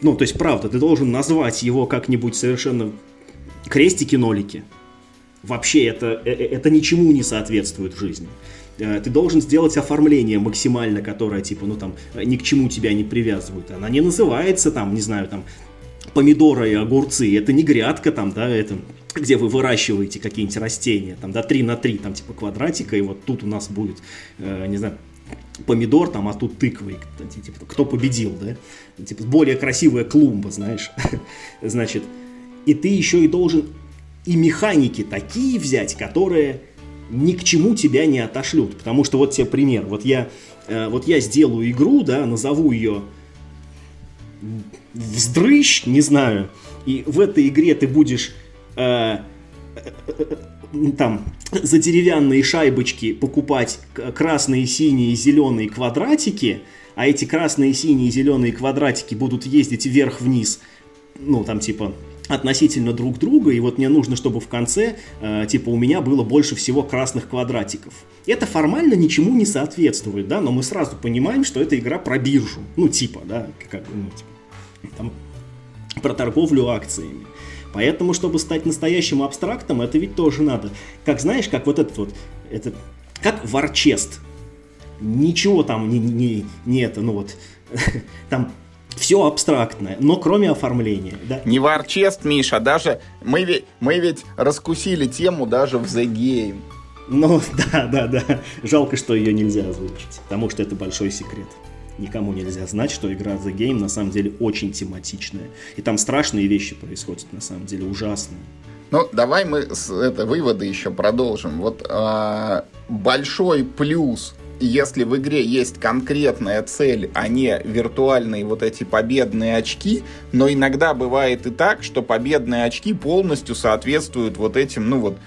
ну, то есть, правда, ты должен назвать его как-нибудь совершенно крестики-нолики. Вообще это, э, это ничему не соответствует в жизни. Э, ты должен сделать оформление максимально, которое, типа, ну там, ни к чему тебя не привязывает. Она не называется, там, не знаю, там, помидоры и огурцы. Это не грядка, там, да, это где вы выращиваете какие-нибудь растения, там, да, 3 на 3, там, типа, квадратика, и вот тут у нас будет, э, не знаю, помидор, там, а тут тыквы, типа, кто победил, да, типа, более красивая клумба, знаешь, [laughs] значит, и ты еще и должен и механики такие взять, которые ни к чему тебя не отошлют. Потому что вот тебе пример. Вот я, э, вот я сделаю игру, да, назову ее вздрыщ, не знаю, и в этой игре ты будешь э, там за деревянные шайбочки покупать красные, синие, зеленые квадратики, а эти красные, синие, зеленые квадратики будут ездить вверх-вниз, ну там типа относительно друг друга, и вот мне нужно, чтобы в конце, э, типа, у меня было больше всего красных квадратиков. Это формально ничему не соответствует, да, но мы сразу понимаем, что это игра про биржу, ну, типа, да, как, ну, типа, там, про торговлю акциями. Поэтому, чтобы стать настоящим абстрактом, это ведь тоже надо. Как знаешь, как вот этот вот, это, как варчест. Ничего там не, не, не это, ну вот, [laughs] там все абстрактное, но кроме оформления. Да? Не варчест, Миша, даже мы ведь, мы ведь раскусили тему даже в The Game. Ну, [laughs] да, да, да. Жалко, что ее нельзя озвучить, потому что это большой секрет никому нельзя знать, что игра The Game на самом деле очень тематичная. И там страшные вещи происходят, на самом деле, ужасные. Ну, давай мы с, это, выводы еще продолжим. Вот а, большой плюс, если в игре есть конкретная цель, а не виртуальные вот эти победные очки, но иногда бывает и так, что победные очки полностью соответствуют вот этим, ну вот,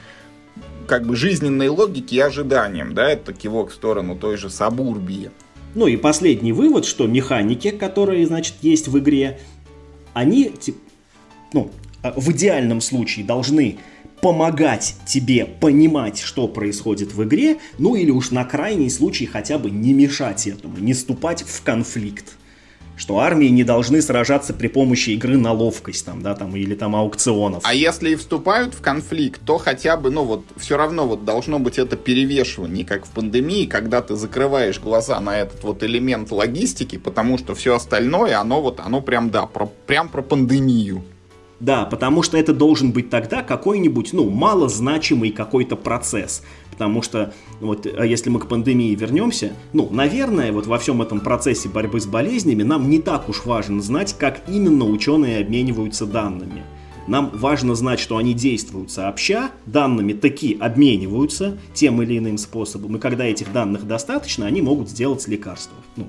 как бы жизненной логике и ожиданиям, да, это кивок в сторону той же Сабурбии. Ну и последний вывод, что механики, которые, значит, есть в игре, они, ну, в идеальном случае должны помогать тебе понимать, что происходит в игре, ну или уж на крайний случай хотя бы не мешать этому, не ступать в конфликт что армии не должны сражаться при помощи игры на ловкость там, да, там, или там аукционов. А если и вступают в конфликт, то хотя бы, ну вот, все равно вот должно быть это перевешивание, как в пандемии, когда ты закрываешь глаза на этот вот элемент логистики, потому что все остальное, оно вот, оно прям, да, про, прям про пандемию. Да, потому что это должен быть тогда какой-нибудь, ну, малозначимый какой-то процесс. Потому что, вот, а если мы к пандемии вернемся, ну, наверное, вот во всем этом процессе борьбы с болезнями нам не так уж важно знать, как именно ученые обмениваются данными. Нам важно знать, что они действуют сообща, данными таки обмениваются тем или иным способом, и когда этих данных достаточно, они могут сделать лекарство. Ну,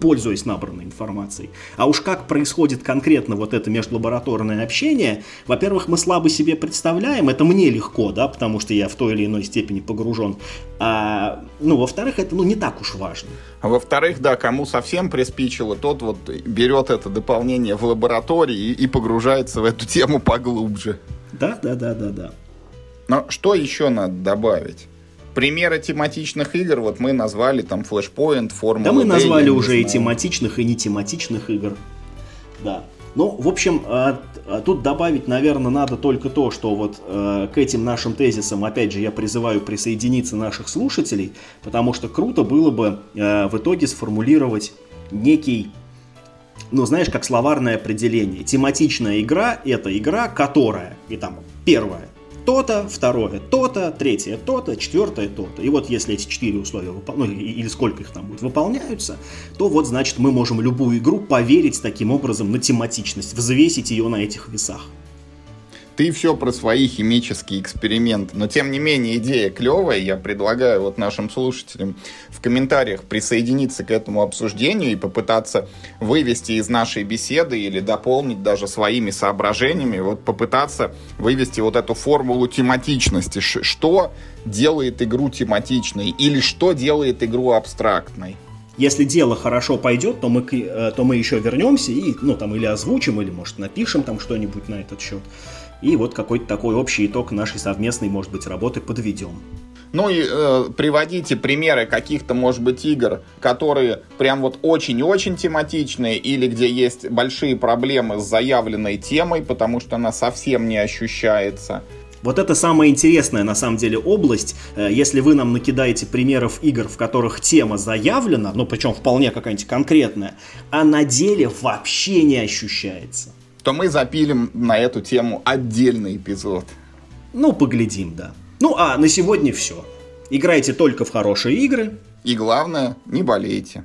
пользуясь набранной информацией. А уж как происходит конкретно вот это межлабораторное общение, во-первых, мы слабо себе представляем, это мне легко, да, потому что я в той или иной степени погружен. А, ну, во-вторых, это ну, не так уж важно. А во-вторых, да, кому совсем приспичило, тот вот берет это дополнение в лаборатории и, и погружается в эту тему поглубже. Да, да, да, да, да. Но что еще надо добавить? Примеры тематичных игр, вот мы назвали там Flashpoint, Формула Да мы назвали уже и тематичных, и не тематичных игр. Да. Ну, в общем, а, а тут добавить, наверное, надо только то, что вот э, к этим нашим тезисам, опять же, я призываю присоединиться наших слушателей, потому что круто было бы э, в итоге сформулировать некий, ну, знаешь, как словарное определение. Тематичная игра – это игра, которая, и там, первое, то-то, второе то-то, третье то-то, четвертое то-то. И вот если эти четыре условия, ну, или сколько их там будет, выполняются, то вот, значит, мы можем любую игру поверить таким образом на тематичность, взвесить ее на этих весах ты все про свои химические эксперименты. Но тем не менее идея клевая. Я предлагаю вот нашим слушателям в комментариях присоединиться к этому обсуждению и попытаться вывести из нашей беседы или дополнить даже своими соображениями, вот попытаться вывести вот эту формулу тематичности. Что делает игру тематичной или что делает игру абстрактной? Если дело хорошо пойдет, то мы, э, то мы еще вернемся и, ну, там, или озвучим, или, может, напишем там что-нибудь на этот счет. И вот какой-то такой общий итог нашей совместной, может быть, работы подведем. Ну и э, приводите примеры каких-то, может быть, игр, которые прям вот очень и очень тематичные, или где есть большие проблемы с заявленной темой, потому что она совсем не ощущается. Вот это самая интересная, на самом деле, область. Э, если вы нам накидаете примеров игр, в которых тема заявлена, ну, причем вполне какая-нибудь конкретная, а на деле вообще не ощущается то мы запилим на эту тему отдельный эпизод. Ну, поглядим, да. Ну, а на сегодня все. Играйте только в хорошие игры. И главное, не болейте.